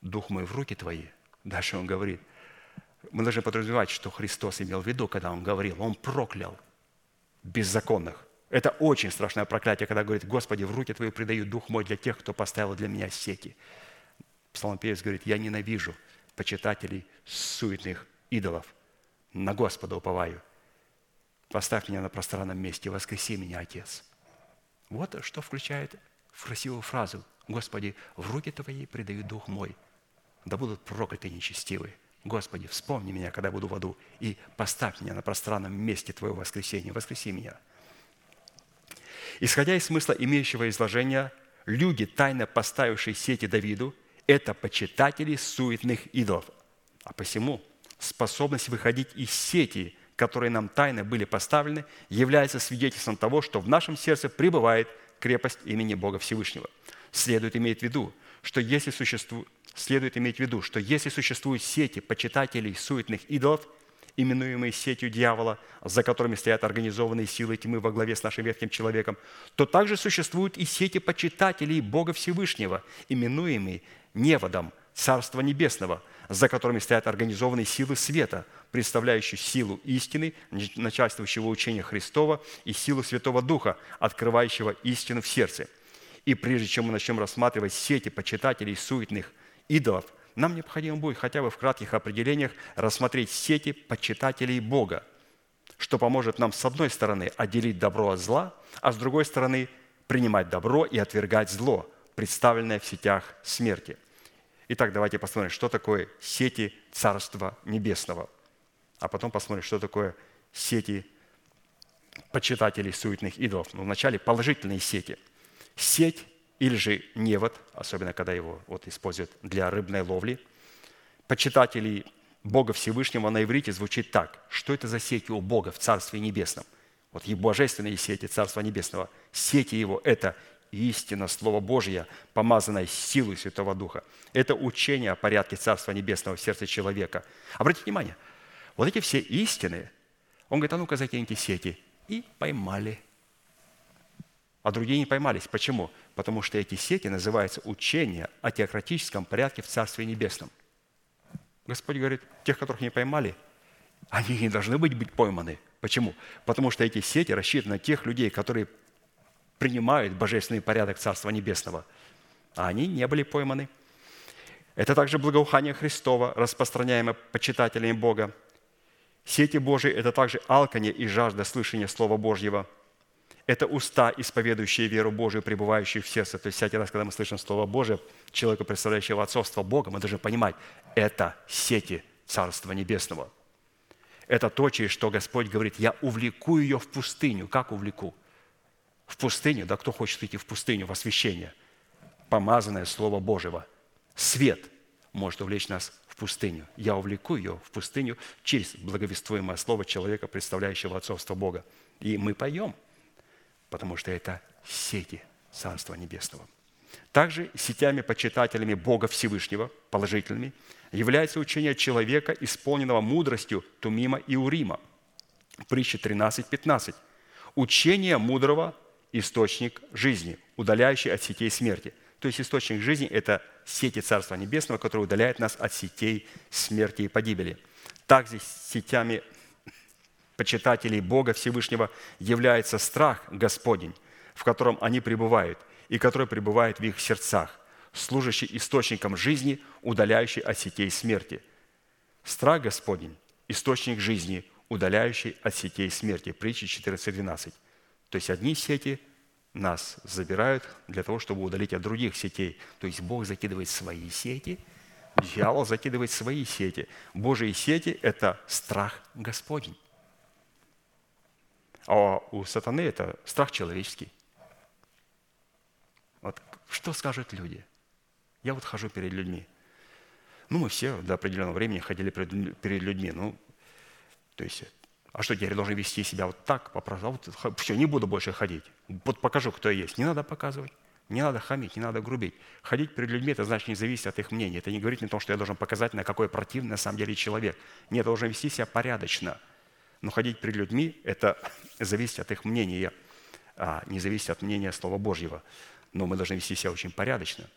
дух мой в руки Твои – Дальше он говорит, мы должны подразумевать, что Христос имел в виду, когда он говорил, он проклял беззаконных. Это очень страшное проклятие, когда говорит, Господи, в руки Твои предаю дух мой для тех, кто поставил для меня сети. Псалмопевец говорит, я ненавижу почитателей суетных идолов. На Господа уповаю. Поставь меня на пространном месте, воскреси меня, Отец. Вот что включает в красивую фразу. Господи, в руки Твои предаю дух мой – да будут прокляты нечестивые. Господи, вспомни меня, когда буду в аду, и поставь меня на пространном месте Твоего воскресения. Воскреси меня. Исходя из смысла имеющего изложения, люди, тайно поставившие сети Давиду, это почитатели суетных идолов. А посему способность выходить из сети, которые нам тайно были поставлены, является свидетельством того, что в нашем сердце пребывает крепость имени Бога Всевышнего. Следует иметь в виду, что если существует, следует иметь в виду, что если существуют сети почитателей суетных идолов, именуемые сетью дьявола, за которыми стоят организованные силы тьмы во главе с нашим ветхим человеком, то также существуют и сети почитателей Бога Всевышнего, именуемые неводом Царства Небесного, за которыми стоят организованные силы света, представляющие силу истины, начальствующего учения Христова и силу Святого Духа, открывающего истину в сердце – и прежде чем мы начнем рассматривать сети почитателей суетных идолов, нам необходимо будет хотя бы в кратких определениях рассмотреть сети почитателей Бога, что поможет нам с одной стороны отделить добро от зла, а с другой стороны принимать добро и отвергать зло, представленное в сетях смерти. Итак, давайте посмотрим, что такое сети Царства Небесного, а потом посмотрим, что такое сети почитателей суетных идолов. Но ну, вначале положительные сети – сеть или же невод, особенно когда его вот используют для рыбной ловли. Почитателей Бога Всевышнего на иврите звучит так. Что это за сети у Бога в Царстве Небесном? Вот и божественные сети Царства Небесного. Сети Его – это истина, Слово Божье, помазанное силой Святого Духа. Это учение о порядке Царства Небесного в сердце человека. Обратите внимание, вот эти все истины, он говорит, а ну-ка закиньте сети. И поймали – а другие не поймались. Почему? Потому что эти сети называются учение о теократическом порядке в Царстве Небесном. Господь говорит, тех, которых не поймали, они не должны быть, быть пойманы. Почему? Потому что эти сети рассчитаны на тех людей, которые принимают божественный порядок Царства Небесного, а они не были пойманы. Это также благоухание Христова, распространяемое почитателями Бога. Сети Божии – это также алканье и жажда слышания Слова Божьего – это уста, исповедующие веру Божию, пребывающие в сердце. То есть всякий раз, когда мы слышим Слово Божие, человека, представляющего отцовство Бога, мы должны понимать, это сети Царства Небесного. Это то, через что Господь говорит, я увлеку ее в пустыню. Как увлеку? В пустыню? Да кто хочет идти в пустыню, в освящение? Помазанное Слово Божьего. свет может увлечь нас в пустыню. Я увлеку ее в пустыню через благовествуемое слово человека, представляющего отцовство Бога. И мы поем, потому что это сети Царства Небесного. Также сетями почитателями Бога Всевышнего, положительными, является учение человека, исполненного мудростью Тумима и Урима. Притча 13.15. Учение мудрого – источник жизни, удаляющий от сетей смерти. То есть источник жизни – это сети Царства Небесного, которые удаляют нас от сетей смерти и погибели. Также сетями почитателей Бога Всевышнего является страх Господень, в котором они пребывают, и который пребывает в их сердцах, служащий источником жизни, удаляющий от сетей смерти. Страх Господень – источник жизни, удаляющий от сетей смерти. Притча 14.12. То есть одни сети нас забирают для того, чтобы удалить от других сетей. То есть Бог закидывает свои сети, дьявол закидывает свои сети. Божьи сети – это страх Господень. А у сатаны это страх человеческий. Вот что скажут люди? Я вот хожу перед людьми. Ну, мы все до определенного времени ходили перед людьми. Ну, то есть, а что, теперь должен вести себя вот так, попросил, вот, все, не буду больше ходить. Вот покажу, кто я есть. Не надо показывать. Не надо хамить, не надо грубить. Ходить перед людьми – это значит не зависит от их мнения. Это не говорит о том, что я должен показать, на какой противный на самом деле человек. Нет, я должен вести себя порядочно – но ходить перед людьми – это [laughs] зависит от их мнения, а не зависит от мнения Слова Божьего. Но мы должны вести себя очень порядочно,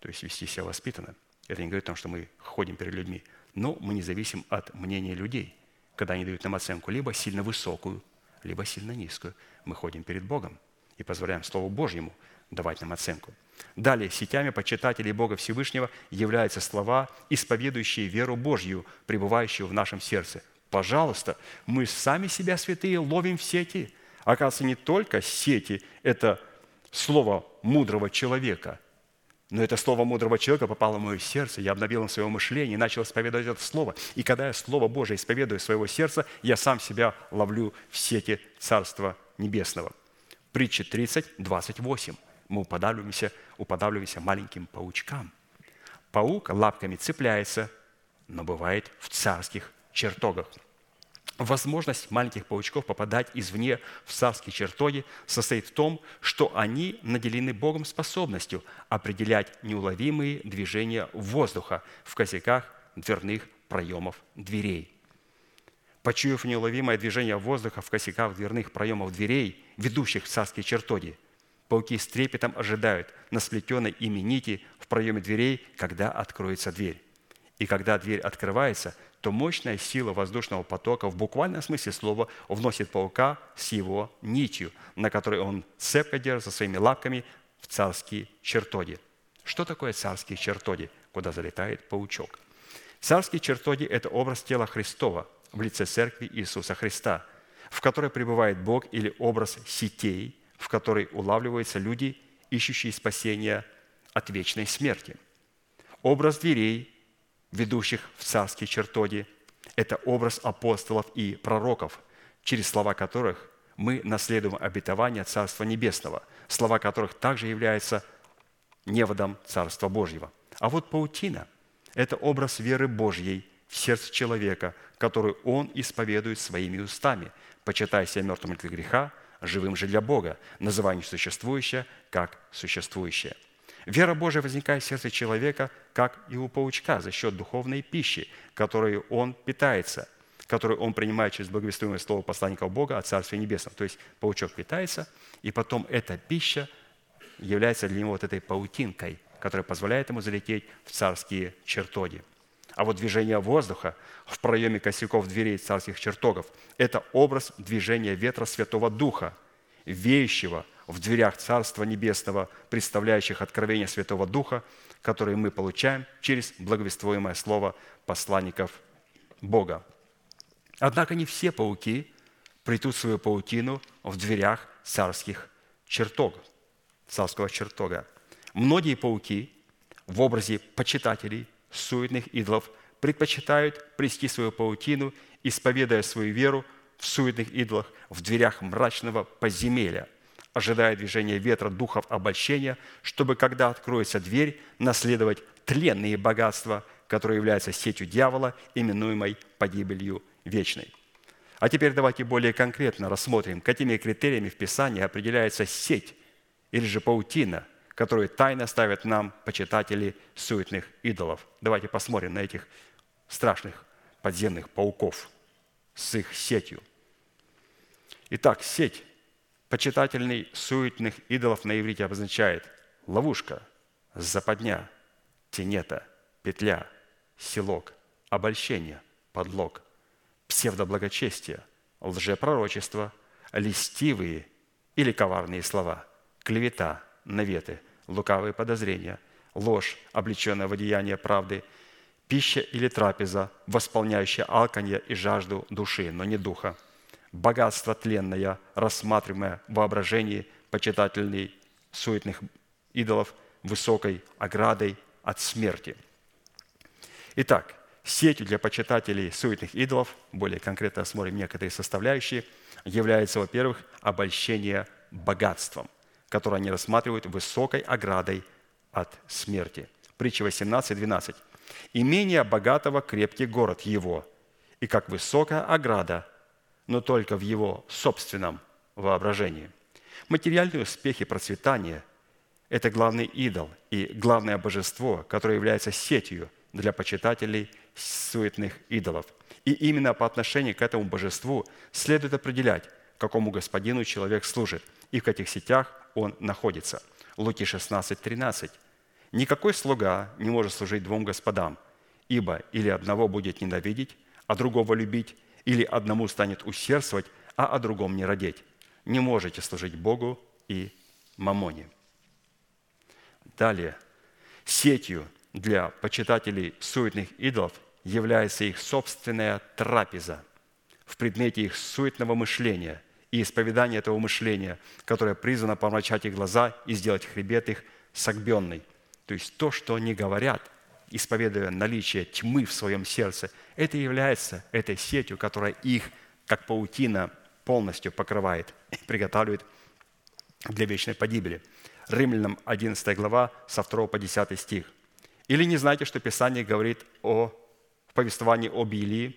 то есть вести себя воспитанно. Это не говорит о том, что мы ходим перед людьми. Но мы не зависим от мнения людей, когда они дают нам оценку либо сильно высокую, либо сильно низкую. Мы ходим перед Богом и позволяем Слову Божьему давать нам оценку. Далее, сетями почитателей Бога Всевышнего являются слова, исповедующие веру Божью, пребывающую в нашем сердце. Пожалуйста, мы сами себя святые ловим в сети. Оказывается, не только сети – это слово мудрого человека, но это слово мудрого человека попало в мое сердце, я обновил им свое мышление и начал исповедовать это слово. И когда я Слово Божие исповедую своего сердца, я сам себя ловлю в сети Царства Небесного. Притча 30, 28. Мы уподавливаемся, уподавливаемся маленьким паучкам. Паук лапками цепляется, но бывает в царских чертогах. Возможность маленьких паучков попадать извне в царские чертоги состоит в том, что они наделены Богом способностью определять неуловимые движения воздуха в косяках дверных проемов дверей. Почуяв неуловимое движение воздуха в косяках дверных проемов дверей, ведущих в царские чертоги, пауки с трепетом ожидают на сплетенной ими нити в проеме дверей, когда откроется дверь. И когда дверь открывается – то мощная сила воздушного потока в буквальном смысле слова вносит паука с его нитью, на которой он цепко держится своими лапками в царские чертоги. Что такое царские чертоги, куда залетает паучок? Царские чертоги – это образ тела Христова в лице Церкви Иисуса Христа, в которой пребывает Бог или образ сетей, в которой улавливаются люди, ищущие спасения от вечной смерти. Образ дверей, ведущих в царские чертоги. Это образ апостолов и пророков, через слова которых мы наследуем обетование Царства Небесного, слова которых также являются неводом Царства Божьего. А вот паутина – это образ веры Божьей в сердце человека, которую он исповедует своими устами, почитая себя мертвым для греха, живым же для Бога, называя несуществующее как существующее – Вера Божия возникает в сердце человека, как и у паучка, за счет духовной пищи, которой он питается, которую он принимает через благовествуемое слово посланников Бога о Царстве Небесном. То есть паучок питается, и потом эта пища является для него вот этой паутинкой, которая позволяет ему залететь в царские чертоги. А вот движение воздуха в проеме косяков дверей царских чертогов – это образ движения ветра Святого Духа, веющего в дверях Царства Небесного, представляющих откровение Святого Духа, которые мы получаем через благовествуемое слово посланников Бога. Однако не все пауки притут свою паутину в дверях царских чертог, царского чертога. Многие пауки в образе почитателей суетных идолов предпочитают прести свою паутину, исповедуя свою веру в суетных идолах в дверях мрачного подземелья – ожидая движения ветра духов обольщения, чтобы, когда откроется дверь, наследовать тленные богатства, которые являются сетью дьявола, именуемой погибелью вечной. А теперь давайте более конкретно рассмотрим, какими критериями в Писании определяется сеть или же паутина, которую тайно ставят нам почитатели суетных идолов. Давайте посмотрим на этих страшных подземных пауков с их сетью. Итак, сеть почитательный суетных идолов на иврите обозначает ловушка, западня, тенета, петля, селок, обольщение, подлог, псевдоблагочестие, лжепророчество, листивые или коварные слова, клевета, наветы, лукавые подозрения, ложь, облеченная в одеяние правды, пища или трапеза, восполняющая алканье и жажду души, но не духа, богатство тленное, рассматриваемое в воображении почитательный суетных идолов высокой оградой от смерти. Итак, сетью для почитателей суетных идолов, более конкретно осмотрим некоторые составляющие, является, во-первых, обольщение богатством, которое они рассматривают высокой оградой от смерти. Притча 18, 12. «Имение богатого крепкий город его, и как высокая ограда, но только в его собственном воображении». Материальные успехи процветания – это главный идол и главное божество, которое является сетью для почитателей суетных идолов. И именно по отношению к этому божеству следует определять, какому господину человек служит и в каких сетях он находится. Луки 16, 13. «Никакой слуга не может служить двум господам, ибо или одного будет ненавидеть, а другого любить, или одному станет усердствовать, а о другом не родить. Не можете служить Богу и мамоне». Далее, сетью для почитателей суетных идолов является их собственная трапеза в предмете их суетного мышления и исповедания этого мышления, которое призвано помрачать их глаза и сделать хребет их согбенный. То есть то, что они говорят, исповедуя наличие тьмы в своем сердце, это является этой сетью, которая их, как паутина, полностью покрывает и приготавливает для вечной погибели. Римлянам 11 глава, со 2 по 10 стих. «Или не знаете, что Писание говорит о в повествовании об Илии,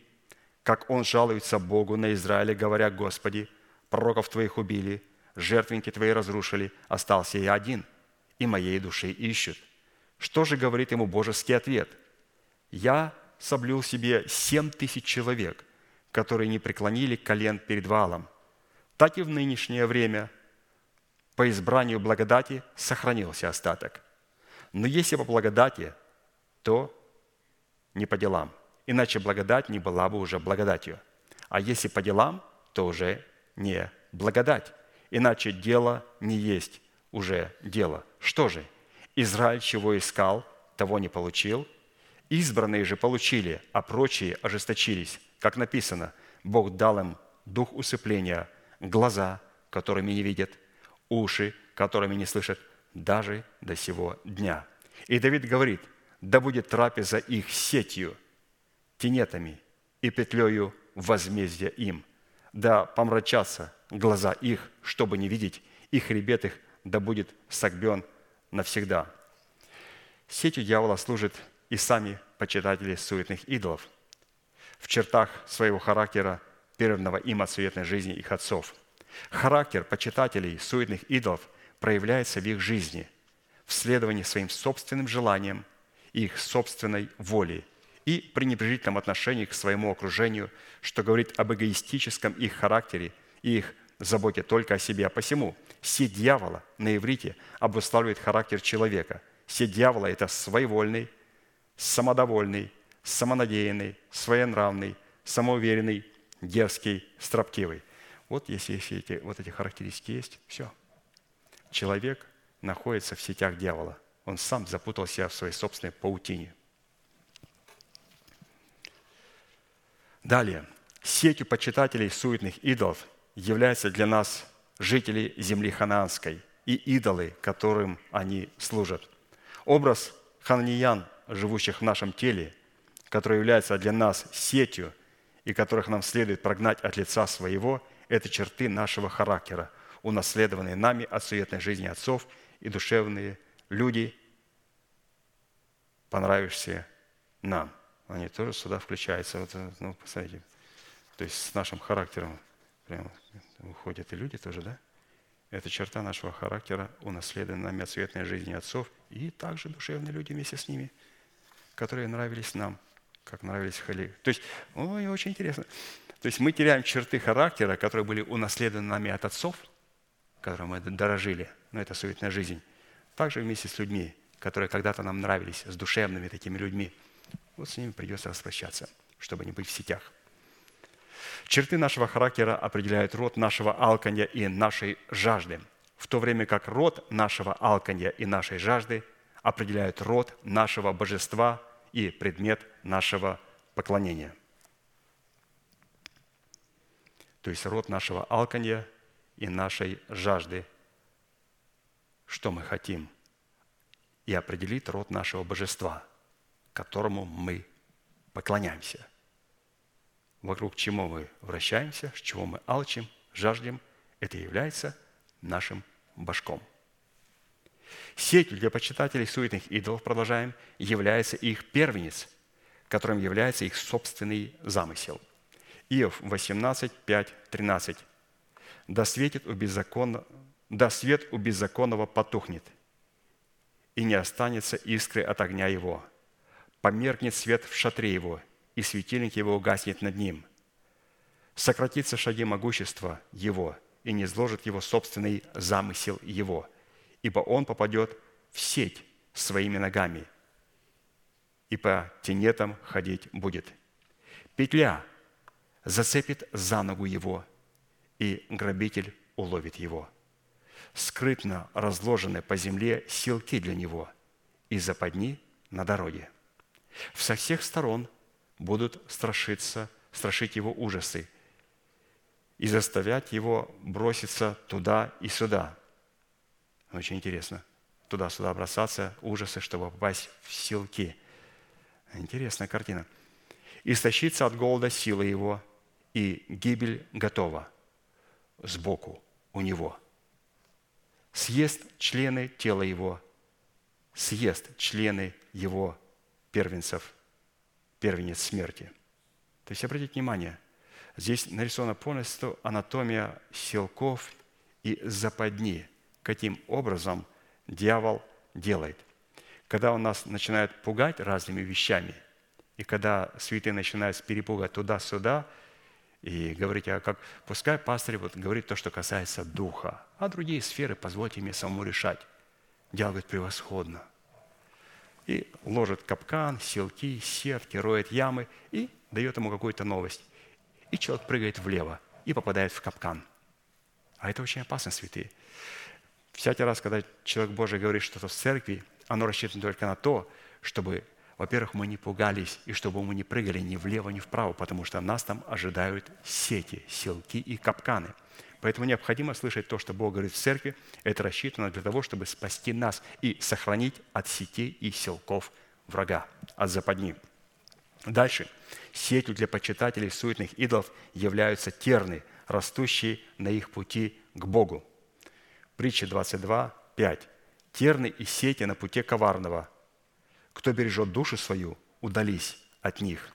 как он жалуется Богу на Израиле, говоря, «Господи, пророков Твоих убили, жертвенники Твои разрушили, остался я один, и моей души ищут». Что же говорит ему божеский ответ? «Я соблюл себе семь тысяч человек, которые не преклонили колен перед валом. Так и в нынешнее время по избранию благодати сохранился остаток. Но если по благодати, то не по делам – иначе благодать не была бы уже благодатью. А если по делам, то уже не благодать, иначе дело не есть уже дело. Что же? Израиль чего искал, того не получил. Избранные же получили, а прочие ожесточились. Как написано, Бог дал им дух усыпления, глаза, которыми не видят, уши, которыми не слышат, даже до сего дня. И Давид говорит, да будет трапеза их сетью – тенетами и петлею возмездия им. Да помрачатся глаза их, чтобы не видеть, и хребет их да будет согбен навсегда. Сетью дьявола служат и сами почитатели суетных идолов в чертах своего характера, первого им от суетной жизни их отцов. Характер почитателей суетных идолов проявляется в их жизни, в следовании своим собственным желаниям, их собственной воле и пренебрежительном отношении к своему окружению, что говорит об эгоистическом их характере и их заботе только о себе. А посему сеть дьявола на иврите обуславливает характер человека. Сеть дьявола – это своевольный, самодовольный, самонадеянный, своенравный, самоуверенный, дерзкий, строптивый. Вот если все эти, вот эти характеристики есть, все. Человек находится в сетях дьявола. Он сам запутался в своей собственной паутине – Далее. Сетью почитателей суетных идолов являются для нас жители земли ханаанской и идолы, которым они служат. Образ хананиян, живущих в нашем теле, который является для нас сетью и которых нам следует прогнать от лица своего, это черты нашего характера. унаследованные нами от суетной жизни отцов и душевные люди, понравишься нам. Они тоже сюда включаются. Вот, ну, посмотрите, то есть с нашим характером прямо уходят и люди тоже, да? Это черта нашего характера, унаследована нами от светной жизни отцов, и также душевные люди вместе с ними, которые нравились нам, как нравились Хали. То есть, ой, очень интересно. То есть мы теряем черты характера, которые были унаследованы нами от отцов, которым мы дорожили, но это суетная жизнь. Также вместе с людьми, которые когда-то нам нравились, с душевными такими людьми. Вот с ними придется распрощаться, чтобы не быть в сетях. Черты нашего характера определяют род нашего алканья и нашей жажды, в то время как род нашего алканья и нашей жажды определяют род нашего божества и предмет нашего поклонения. То есть род нашего алканья и нашей жажды, что мы хотим, и определит род нашего божества, которому мы поклоняемся – вокруг чего мы вращаемся, с чего мы алчим, жаждем, это является нашим башком. Сетью для почитателей суетных идолов, продолжаем, является их первенец, которым является их собственный замысел. Иов 18, 5, 13. «Да, светит у беззаконно... «Да свет у беззаконного потухнет, и не останется искры от огня его. Померкнет свет в шатре его, и светильник его угаснет над ним. Сократится шаги могущества его, и не сложит его собственный замысел его, ибо он попадет в сеть своими ногами, и по тенетам ходить будет. Петля зацепит за ногу его, и грабитель уловит его. Скрытно разложены по земле силки для него и западни на дороге. Со всех сторон будут страшиться, страшить его ужасы и заставлять его броситься туда и сюда. Очень интересно. Туда-сюда бросаться, ужасы, чтобы попасть в силки. Интересная картина. Истощиться от голода силы его, и гибель готова сбоку у него. Съест члены тела его, съест члены его первенцев – первенец смерти. То есть обратите внимание, здесь нарисована полностью анатомия силков и западни, каким образом дьявол делает. Когда он нас начинает пугать разными вещами, и когда святые начинают с перепуга туда-сюда, и говорить, а как, пускай пастырь вот говорит то, что касается духа, а другие сферы позвольте мне самому решать. Дьявол говорит, превосходно и ложит капкан, селки, сетки, роет ямы и дает ему какую-то новость. И человек прыгает влево и попадает в капкан. А это очень опасно, святые. Всякий раз, когда человек Божий говорит что-то в церкви, оно рассчитано только на то, чтобы, во-первых, мы не пугались, и чтобы мы не прыгали ни влево, ни вправо, потому что нас там ожидают сети, селки и капканы – Поэтому необходимо слышать то, что Бог говорит в церкви. Это рассчитано для того, чтобы спасти нас и сохранить от сетей и селков врага, от западни. Дальше. Сетью для почитателей суетных идолов являются терны, растущие на их пути к Богу. Притча 22, 5. Терны и сети на пути коварного. Кто бережет душу свою, удались от них.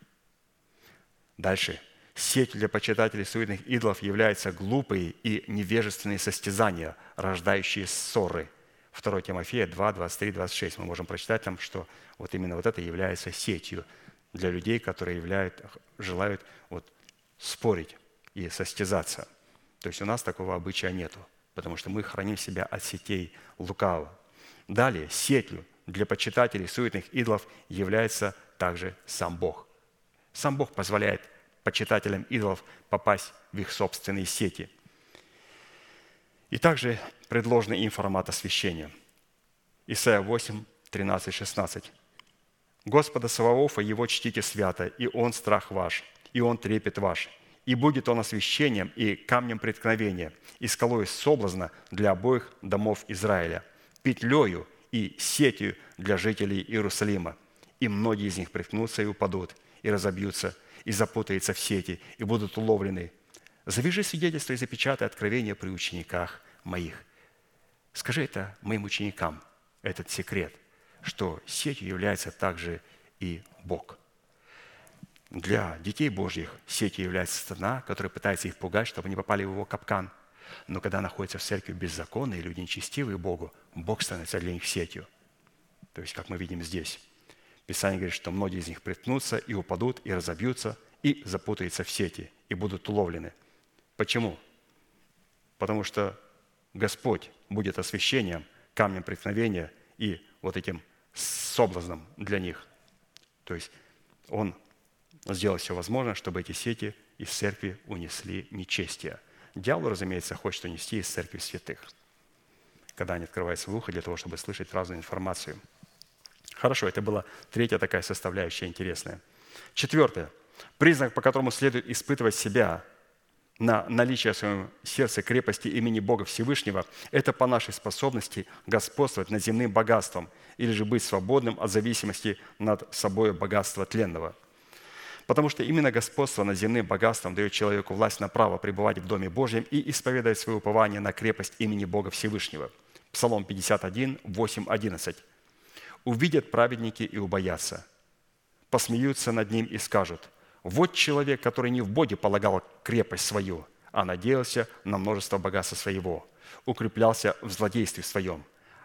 Дальше сетью для почитателей суетных идолов являются глупые и невежественные состязания, рождающие ссоры. 2 Тимофея 2, 23, 26. Мы можем прочитать там, что вот именно вот это является сетью для людей, которые являют, желают вот спорить и состязаться. То есть у нас такого обычая нету, потому что мы храним себя от сетей лукавого. Далее, сетью для почитателей суетных идолов является также сам Бог. Сам Бог позволяет почитателям идолов попасть в их собственные сети. И также предложены им формат освящения. Исайя 8, 13, 16. «Господа Саваофа, Его чтите свято, и Он страх ваш, и Он трепет ваш, и будет Он освящением и камнем преткновения, и скалой соблазна для обоих домов Израиля, петлею и сетью для жителей Иерусалима. И многие из них приткнутся и упадут, и разобьются, и запутается в сети, и будут уловлены. Завяжи свидетельство и запечатай откровение при учениках, моих». Скажи это моим ученикам, этот секрет, что сетью является также и Бог. Для детей Божьих сетью является сатана, который пытается их пугать, чтобы они попали в его капкан. Но когда находятся в церкви беззаконные люди, нечестивые Богу, Бог становится для них сетью. То есть, как мы видим здесь. Писание говорит, что многие из них приткнутся и упадут, и разобьются, и запутаются в сети, и будут уловлены. Почему? Потому что Господь будет освящением, камнем преткновения и вот этим соблазном для них. То есть Он сделал все возможное, чтобы эти сети из церкви унесли нечестие. Дьявол, разумеется, хочет унести из церкви святых, когда они открывают свое ухо для того, чтобы слышать разную информацию. Хорошо, это была третья такая составляющая интересная. Четвертое. Признак, по которому следует испытывать себя на наличие в своем сердце крепости имени Бога Всевышнего, это по нашей способности господствовать над земным богатством или же быть свободным от зависимости над собой богатства тленного. Потому что именно господство над земным богатством дает человеку власть на право пребывать в Доме Божьем и исповедовать свое упование на крепость имени Бога Всевышнего. Псалом 51, 8, 11. «Увидят праведники и убоятся, посмеются над ним и скажут – вот человек, который не в Боге полагал крепость свою, а надеялся на множество богатства своего, укреплялся в злодействе своем.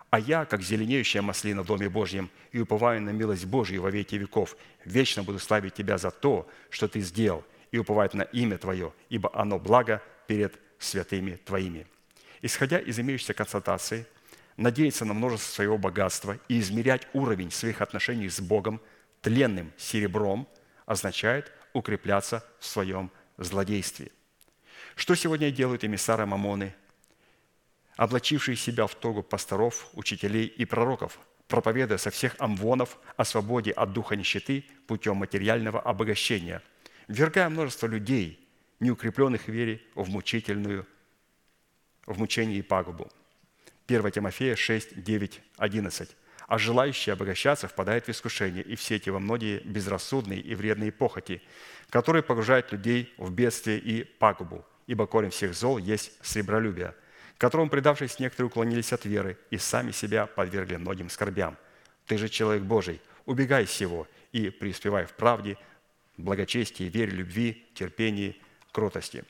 А я, как зеленеющая маслина в Доме Божьем, и уповаю на милость Божью во веки веков, вечно буду славить Тебя за то, что Ты сделал, и уповать на имя Твое, ибо оно благо перед святыми Твоими». Исходя из имеющейся констатации, надеяться на множество своего богатства и измерять уровень своих отношений с Богом тленным серебром означает укрепляться в своем злодействе. Что сегодня делают эмиссары Мамоны, облачившие себя в тогу пасторов, учителей и пророков, проповедуя со всех амвонов о свободе от духа нищеты путем материального обогащения, ввергая множество людей, неукрепленных в вере, в мучительную, в мучение и пагубу. 1 Тимофея 6, 9, 11 а желающие обогащаться впадают в искушение и все эти во многие безрассудные и вредные похоти, которые погружают людей в бедствие и пагубу, ибо корень всех зол есть сребролюбие, которому, предавшись, некоторые уклонились от веры и сами себя подвергли многим скорбям. Ты же человек Божий, убегай всего и преуспевай в правде, благочестии, вере, любви, терпении, кротости.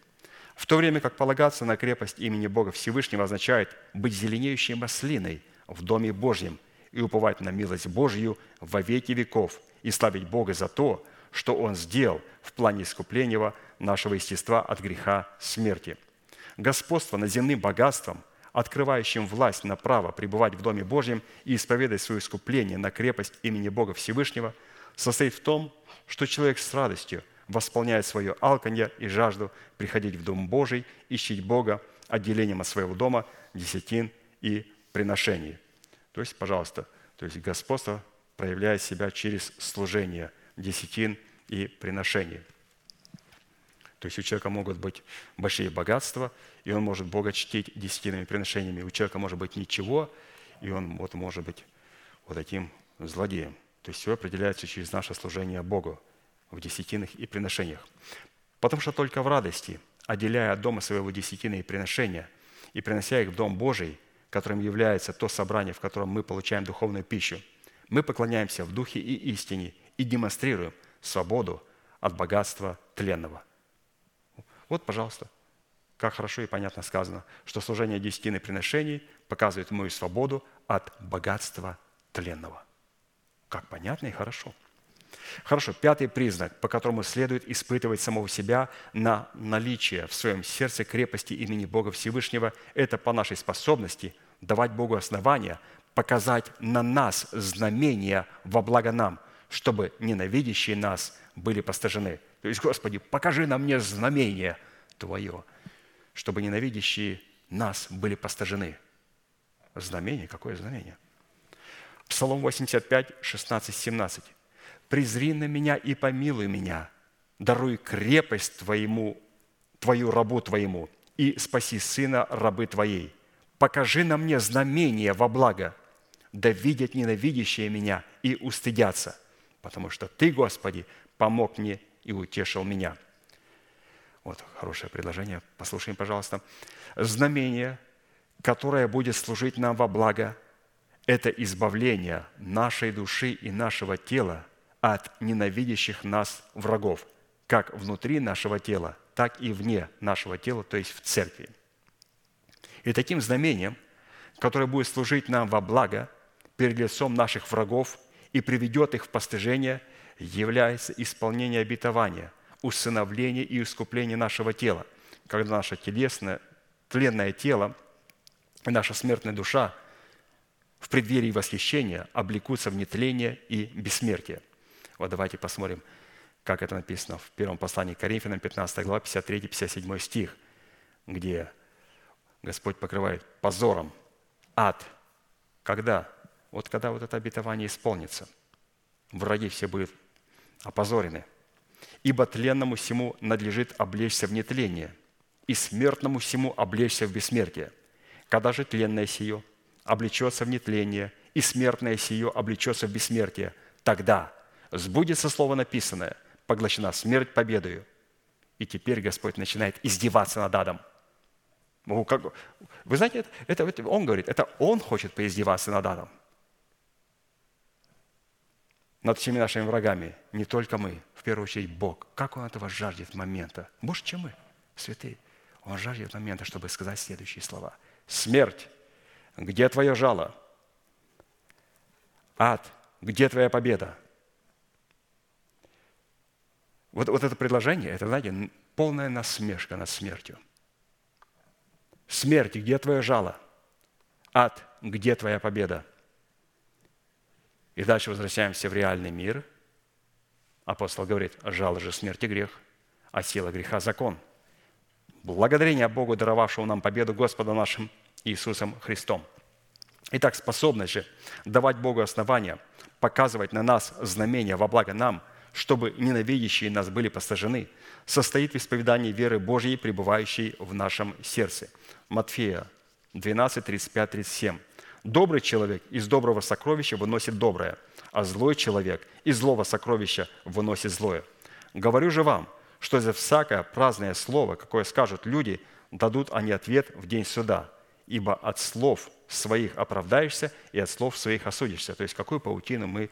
В то время как полагаться на крепость имени Бога Всевышнего означает быть зеленеющей маслиной в Доме Божьем – и уповать на милость Божью во веки веков и славить Бога за то, что Он сделал в плане искупления нашего естества от греха смерти. Господство над земным богатством, открывающим власть на право пребывать в Доме Божьем и исповедать свое искупление на крепость имени Бога Всевышнего, состоит в том, что человек с радостью восполняет свое алканье и жажду приходить в Дом Божий, ищить Бога отделением от своего дома, десятин и приношений. То есть, пожалуйста, то есть господство проявляет себя через служение десятин и приношений. То есть у человека могут быть большие богатства, и он может Бога чтить десятинными приношениями. У человека может быть ничего, и он вот может быть вот таким злодеем. То есть все определяется через наше служение Богу в десятинах и приношениях. Потому что только в радости, отделяя от дома своего десятины и приношения, и принося их в Дом Божий – которым является то собрание, в котором мы получаем духовную пищу. Мы поклоняемся в духе и истине и демонстрируем свободу от богатства тленного. Вот, пожалуйста, как хорошо и понятно сказано, что служение десятины приношений показывает мою свободу от богатства тленного. Как понятно и хорошо – Хорошо, пятый признак, по которому следует испытывать самого себя на наличие в своем сердце крепости имени Бога Всевышнего, это по нашей способности давать Богу основания, показать на нас знамения во благо нам, чтобы ненавидящие нас были постажены. То есть, Господи, покажи нам мне знамение Твое, чтобы ненавидящие нас были постажены. Знамение? Какое знамение? Псалом 85, 16, 17 презри на меня и помилуй меня, даруй крепость твоему, твою рабу твоему, и спаси сына рабы твоей. Покажи на мне знамение во благо, да видят ненавидящие меня и устыдятся, потому что Ты, Господи, помог мне и утешил меня». Вот хорошее предложение. Послушаем, пожалуйста. Знамение, которое будет служить нам во благо, это избавление нашей души и нашего тела от ненавидящих нас врагов, как внутри нашего тела, так и вне нашего тела, то есть в церкви. И таким знамением, которое будет служить нам во благо перед лицом наших врагов и приведет их в постижение, является исполнение обетования, усыновление и искупление нашего тела, когда наше телесное, тленное тело и наша смертная душа в преддверии восхищения облекутся в нетление и бессмертие. Вот давайте посмотрим, как это написано в первом послании к Коринфянам, 15 глава, 53-57 стих, где Господь покрывает позором ад. Когда? Вот когда вот это обетование исполнится. Враги все будут опозорены. «Ибо тленному всему надлежит облечься в нетление, и смертному всему облечься в бессмертие. Когда же тленное сие облечется в нетление, и смертное сие облечется в бессмертие, тогда сбудется слово написанное, поглощена смерть победою». И теперь Господь начинает издеваться над адом – вы знаете, это, это он говорит, это он хочет поиздеваться над Адом. Над всеми нашими врагами, не только мы, в первую очередь Бог. Как Он этого жаждет момента? Больше, чем мы, святые. Он жаждет момента, чтобы сказать следующие слова. Смерть, где твое жало? Ад, где твоя победа? Вот, вот это предложение, это, знаете, полная насмешка над смертью – Смерть, где твое жало? Ад, где твоя победа? И дальше возвращаемся в реальный мир. Апостол говорит, жало же смерти грех, а сила греха – закон. Благодарение Богу, даровавшему нам победу Господа нашим Иисусом Христом. Итак, способность же давать Богу основания, показывать на нас знамения во благо нам, чтобы ненавидящие нас были посажены, состоит в исповедании веры Божьей, пребывающей в нашем сердце – Матфея 12, 35, 37. «Добрый человек из доброго сокровища выносит доброе, а злой человек из злого сокровища выносит злое. Говорю же вам, что за всякое праздное слово, какое скажут люди, дадут они ответ в день суда, ибо от слов своих оправдаешься и от слов своих осудишься». То есть какую паутину мы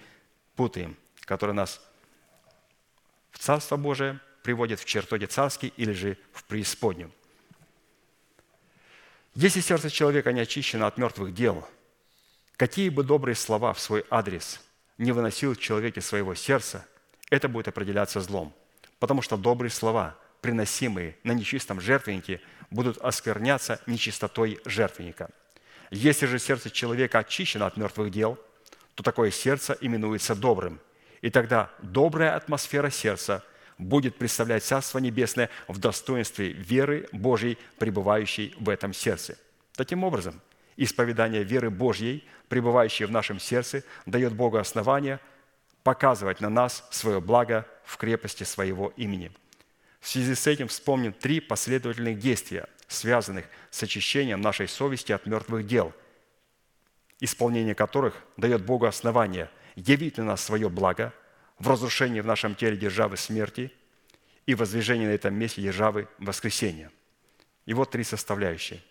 путаем, которая нас Царство Божие приводит в чертоге царский или же в преисподнюю. Если сердце человека не очищено от мертвых дел, какие бы добрые слова в свой адрес не выносил человек из своего сердца, это будет определяться злом. Потому что добрые слова, приносимые на нечистом жертвеннике, будут оскверняться нечистотой жертвенника. Если же сердце человека очищено от мертвых дел, то такое сердце именуется добрым. И тогда добрая атмосфера сердца будет представлять Царство Небесное в достоинстве веры Божьей, пребывающей в этом сердце. Таким образом, исповедание веры Божьей, пребывающей в нашем сердце, дает Богу основание показывать на нас свое благо в крепости своего имени. В связи с этим вспомним три последовательных действия, связанных с очищением нашей совести от мертвых дел, исполнение которых дает Богу основание явить на нас свое благо – в разрушении в нашем теле державы смерти и воздвижении на этом месте державы воскресения. И вот три составляющие.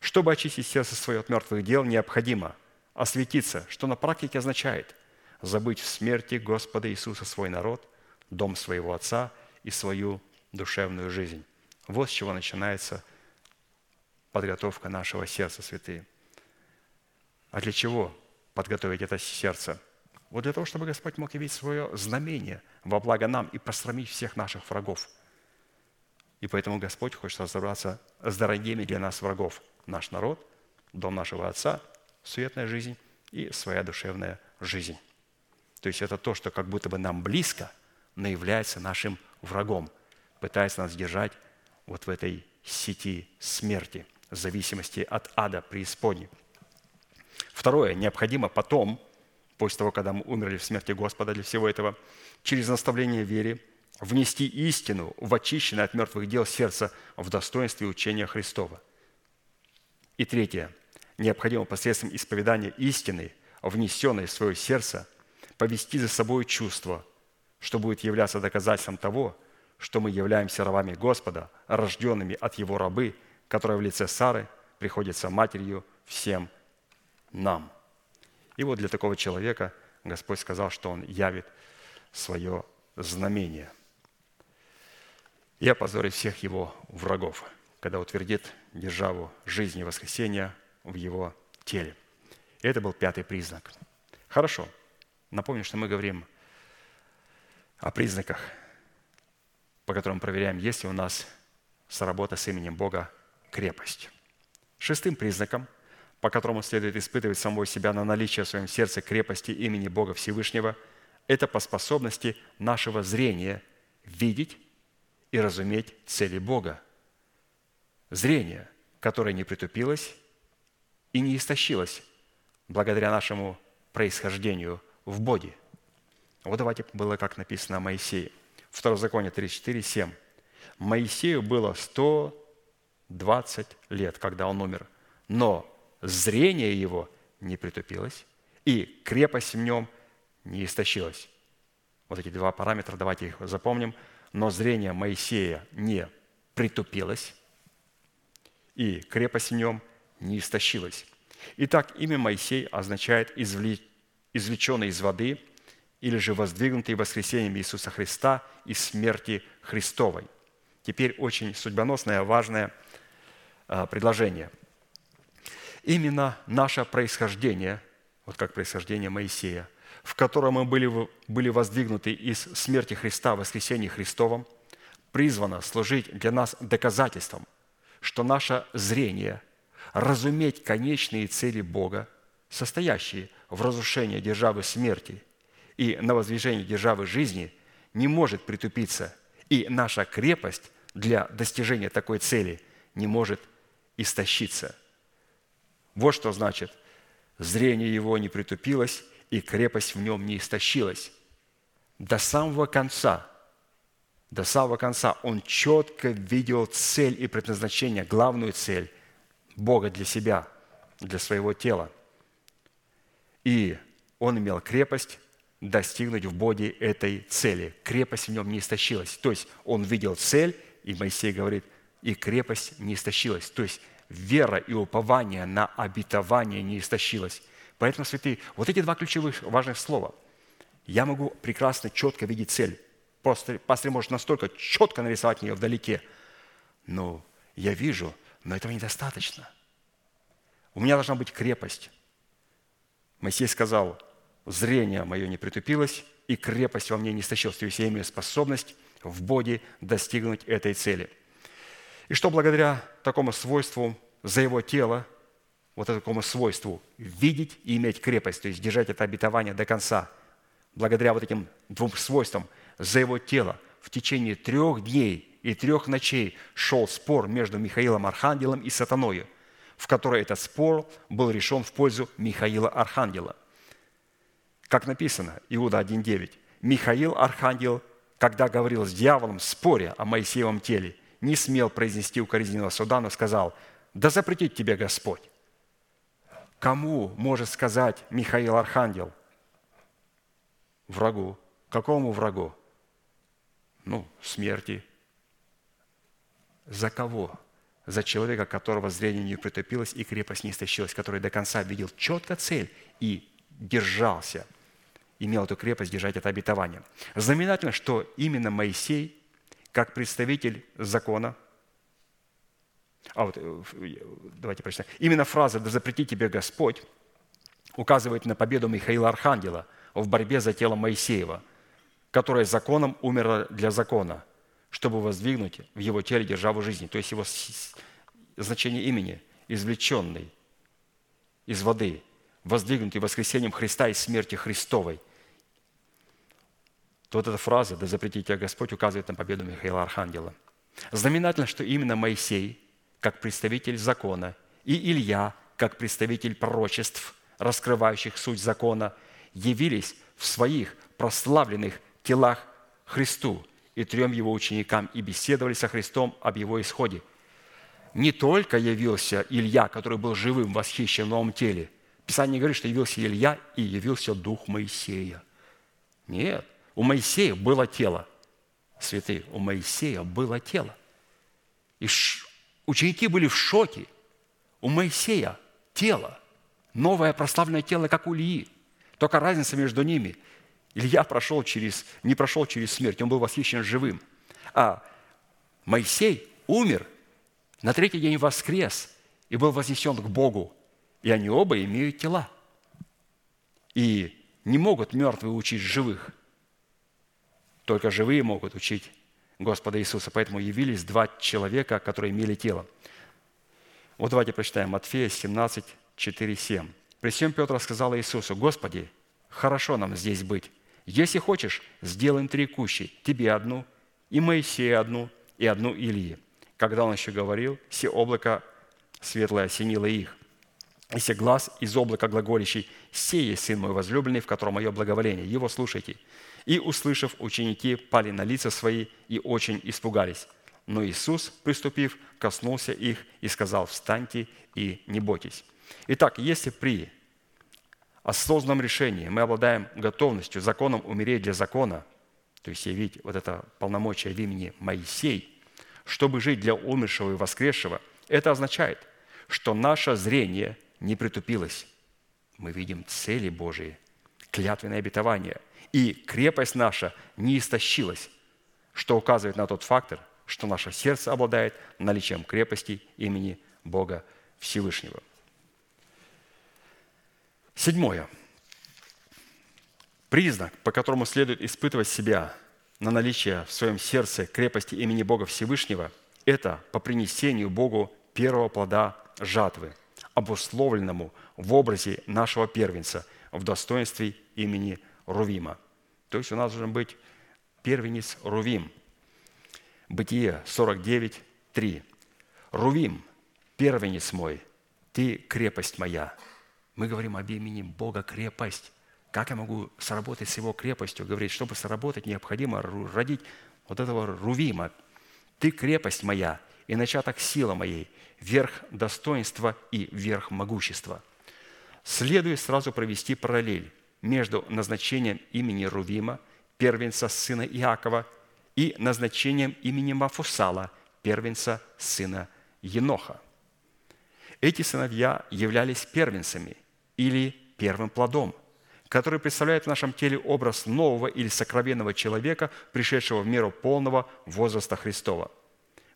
Чтобы очистить сердце свое от мертвых дел, необходимо осветиться, что на практике означает забыть в смерти Господа Иисуса свой народ, дом своего Отца и свою душевную жизнь. Вот с чего начинается подготовка нашего сердца, святые. А для чего подготовить это сердце – вот для того, чтобы Господь мог явить свое знамение во благо нам и посрамить всех наших врагов. И поэтому Господь хочет разобраться с дорогими для нас врагов. Наш народ, дом нашего Отца, суетная жизнь и своя душевная жизнь. То есть это то, что как будто бы нам близко, но является нашим врагом, пытается нас держать вот в этой сети смерти, зависимости от ада преисподней. Второе, необходимо потом – после того, когда мы умерли в смерти Господа для всего этого, через наставление вере внести истину в очищенное от мертвых дел сердце в достоинстве учения Христова. И третье. Необходимо посредством исповедания истины, внесенной в свое сердце, повести за собой чувство, что будет являться доказательством того, что мы являемся рабами Господа, рожденными от Его рабы, которая в лице Сары приходится матерью всем нам. И вот для такого человека Господь сказал, что Он явит свое знамение и опозорит всех его врагов, когда утвердит державу жизни и воскресения в его теле. И это был пятый признак. Хорошо. Напомню, что мы говорим о признаках, по которым проверяем, есть ли у нас соработа с именем Бога крепость. Шестым признаком, по которому следует испытывать самого себя на наличие в своем сердце крепости имени Бога Всевышнего, это по способности нашего зрения видеть и разуметь цели Бога. Зрение, которое не притупилось и не истощилось благодаря нашему происхождению в Боге. Вот давайте было, как написано о Моисее. Второзаконие 34, 7. Моисею было 120 лет, когда он умер, но зрение его не притупилось, и крепость в нем не истощилась. Вот эти два параметра, давайте их запомним. Но зрение Моисея не притупилось, и крепость в нем не истощилась. Итак, имя Моисей означает извлеченный из воды или же воздвигнутый воскресением Иисуса Христа из смерти Христовой. Теперь очень судьбоносное, важное а, предложение. Именно наше происхождение, вот как происхождение Моисея, в котором мы были, были воздвигнуты из смерти Христа, воскресения Христовом, призвано служить для нас доказательством, что наше зрение – разуметь конечные цели Бога, состоящие в разрушении державы смерти и на воздвижении державы жизни, не может притупиться, и наша крепость для достижения такой цели не может истощиться. Вот что значит зрение его не притупилось, и крепость в нем не истощилась. До самого конца, до самого конца он четко видел цель и предназначение, главную цель – Бога для себя, для своего тела. И он имел крепость достигнуть в Боге этой цели. Крепость в нем не истощилась. То есть он видел цель, и Моисей говорит, и крепость не истощилась. То есть вера и упование на обетование не истощилась. Поэтому, святые, вот эти два ключевых важных слова. Я могу прекрасно, четко видеть цель. Пастор, пастор может настолько четко нарисовать ее вдалеке. Но я вижу, но этого недостаточно. У меня должна быть крепость. Моисей сказал, зрение мое не притупилось, и крепость во мне не истощилась. То есть я имею способность в Боге достигнуть этой цели. И что благодаря такому свойству за его тело, вот такому свойству видеть и иметь крепость, то есть держать это обетование до конца, благодаря вот этим двум свойствам за его тело в течение трех дней и трех ночей шел спор между Михаилом Архангелом и Сатаною, в которой этот спор был решен в пользу Михаила Архангела. Как написано, Иуда 1.9, Михаил Архангел, когда говорил с дьяволом в споре о Моисеевом теле, не смел произнести укоризненного суда, но сказал, «Да запретит тебе Господь». Кому может сказать Михаил Архангел? Врагу. Какому врагу? Ну, смерти, за кого? За человека, которого зрение не притупилось и крепость не истощилась, который до конца видел четко цель и держался, имел эту крепость держать это обетование. Знаменательно, что именно Моисей, как представитель закона, а вот э, давайте прочитаем. Именно фраза «Да запрети тебе Господь» указывает на победу Михаила Архангела в борьбе за тело Моисеева, которое законом умерло для закона – чтобы воздвигнуть в его теле державу жизни. То есть его значение имени – извлеченный из воды, воздвигнутый воскресением Христа и смерти Христовой. То вот эта фраза «Да запретит тебя Господь» указывает на победу Михаила Архангела. Знаменательно, что именно Моисей, как представитель закона, и Илья, как представитель пророчеств, раскрывающих суть закона, явились в своих прославленных телах Христу – и трем его ученикам и беседовали со Христом об его исходе. Не только явился Илья, который был живым, в восхищенном теле. Писание говорит, что явился Илья и явился Дух Моисея. Нет, у Моисея было тело. Святые, у Моисея было тело. И ученики были в шоке. у Моисея тело, новое прославленное тело, как у Ильи. Только разница между ними. Илья прошел через, не прошел через смерть, он был восхищен живым. А Моисей умер, на третий день воскрес и был вознесен к Богу. И они оба имеют тела. И не могут мертвые учить живых. Только живые могут учить Господа Иисуса. Поэтому явились два человека, которые имели тело. Вот давайте прочитаем Матфея 17, 4, 7. При всем Петр сказал Иисусу, «Господи, хорошо нам здесь быть. Если хочешь, сделаем три кущи, тебе одну, и Моисея одну, и одну Илии». Когда он еще говорил, все облако светлое осенило их. И все глаз из облака глаголящий, «Сей есть Сын мой возлюбленный, в котором мое благоволение, его слушайте». И, услышав, ученики пали на лица свои и очень испугались. Но Иисус, приступив, коснулся их и сказал, «Встаньте и не бойтесь». Итак, если при осознанном решении мы обладаем готовностью законом умереть для закона, то есть явить вот это полномочия в имени Моисей, чтобы жить для умершего и воскресшего, это означает, что наше зрение не притупилось. Мы видим цели Божии, клятвенное обетование, и крепость наша не истощилась, что указывает на тот фактор, что наше сердце обладает наличием крепости имени Бога Всевышнего. Седьмое. Признак, по которому следует испытывать себя на наличие в своем сердце крепости имени Бога Всевышнего, это по принесению Богу первого плода жатвы, обусловленному в образе нашего первенца в достоинстве имени Рувима. То есть у нас должен быть первенец Рувим. Бытие 49, 3. Рувим, первенец мой, ты крепость моя. Мы говорим об имени Бога крепость. Как я могу сработать с его крепостью? Говорит, чтобы сработать, необходимо родить вот этого Рувима. Ты крепость моя и начаток сила моей, верх достоинства и верх могущества. Следует сразу провести параллель между назначением имени Рувима, первенца сына Иакова, и назначением имени Мафусала, первенца сына Еноха. Эти сыновья являлись первенцами или первым плодом, который представляет в нашем теле образ нового или сокровенного человека, пришедшего в меру полного возраста Христова.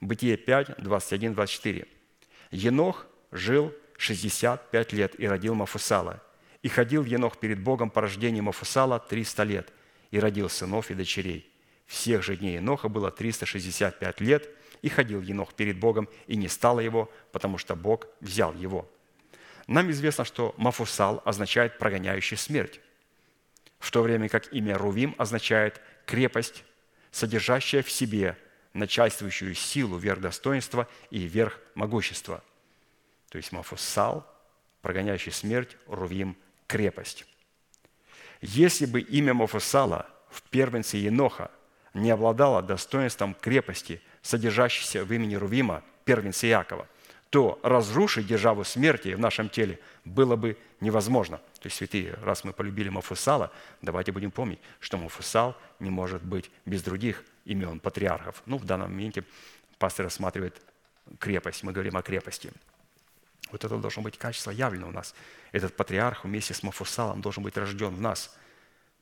Бытие 5, 21, 24. Енох жил 65 лет и родил Мафусала. И ходил Енох перед Богом по рождению Мафусала 300 лет и родил сынов и дочерей. Всех же дней Еноха было 365 лет, и ходил Енох перед Богом, и не стало его, потому что Бог взял его. Нам известно, что Мафусал означает «прогоняющий смерть», в то время как имя Рувим означает «крепость, содержащая в себе начальствующую силу верх достоинства и верх могущества». То есть Мафусал, прогоняющий смерть, Рувим – крепость. Если бы имя Мафусала в первенце Еноха не обладало достоинством крепости, содержащейся в имени Рувима, первенца Иакова, то разрушить державу смерти в нашем теле было бы невозможно. То есть, святые, раз мы полюбили Мафусала, давайте будем помнить, что Мафусал не может быть без других имен патриархов. Ну, в данном моменте пастор рассматривает крепость, мы говорим о крепости. Вот это должно быть качество явлено у нас. Этот патриарх вместе с Мафусалом должен быть рожден в нас.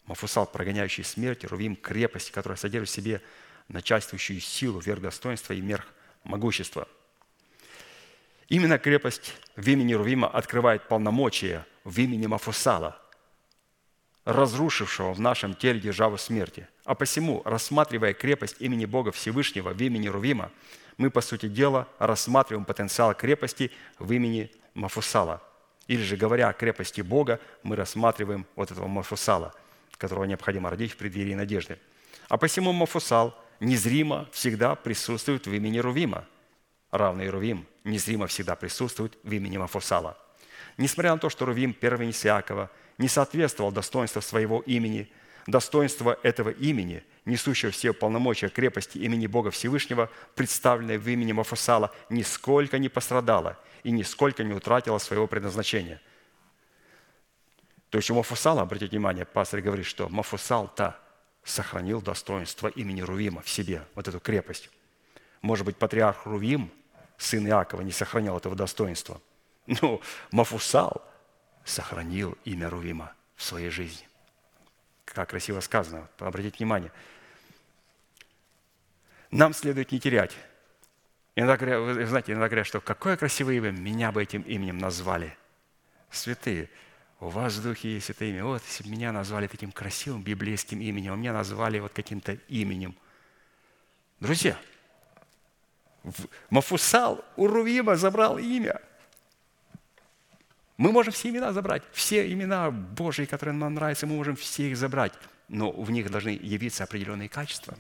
Мафусал, прогоняющий смерть, Рувим – крепость, которая содержит в себе начальствующую силу, верх достоинства и мерх могущества – Именно крепость в имени Рувима открывает полномочия в имени Мафусала, разрушившего в нашем теле державу смерти. А посему, рассматривая крепость имени Бога Всевышнего в имени Рувима, мы, по сути дела, рассматриваем потенциал крепости в имени Мафусала. Или же, говоря о крепости Бога, мы рассматриваем вот этого Мафусала, которого необходимо родить в преддверии надежды. А посему Мафусал незримо всегда присутствует в имени Рувима – равный Рувим, незримо всегда присутствует в имени Мафусала. Несмотря на то, что Рувим, первенец Иакова, не соответствовал достоинству своего имени, достоинство этого имени, несущего все полномочия крепости имени Бога Всевышнего, представленное в имени Мафусала, нисколько не пострадало и нисколько не утратило своего предназначения. То есть у Мафусала, обратите внимание, пастор говорит, что Мафусал-то сохранил достоинство имени Рувима в себе, вот эту крепость. Может быть, патриарх Рувим – сын Иакова, не сохранял этого достоинства. Ну, Мафусал сохранил имя Рувима в своей жизни. Как красиво сказано, обратите внимание. Нам следует не терять. Иногда говорят, вы знаете, иногда говорят, что какое красивое имя, меня бы этим именем назвали. Святые, у вас в духе есть это имя. Вот, если бы меня назвали таким красивым библейским именем, а меня назвали вот каким-то именем. Друзья, Мафусал у Рувима забрал имя. Мы можем все имена забрать, все имена Божьи, которые нам нравятся, мы можем все их забрать, но в них должны явиться определенные качества.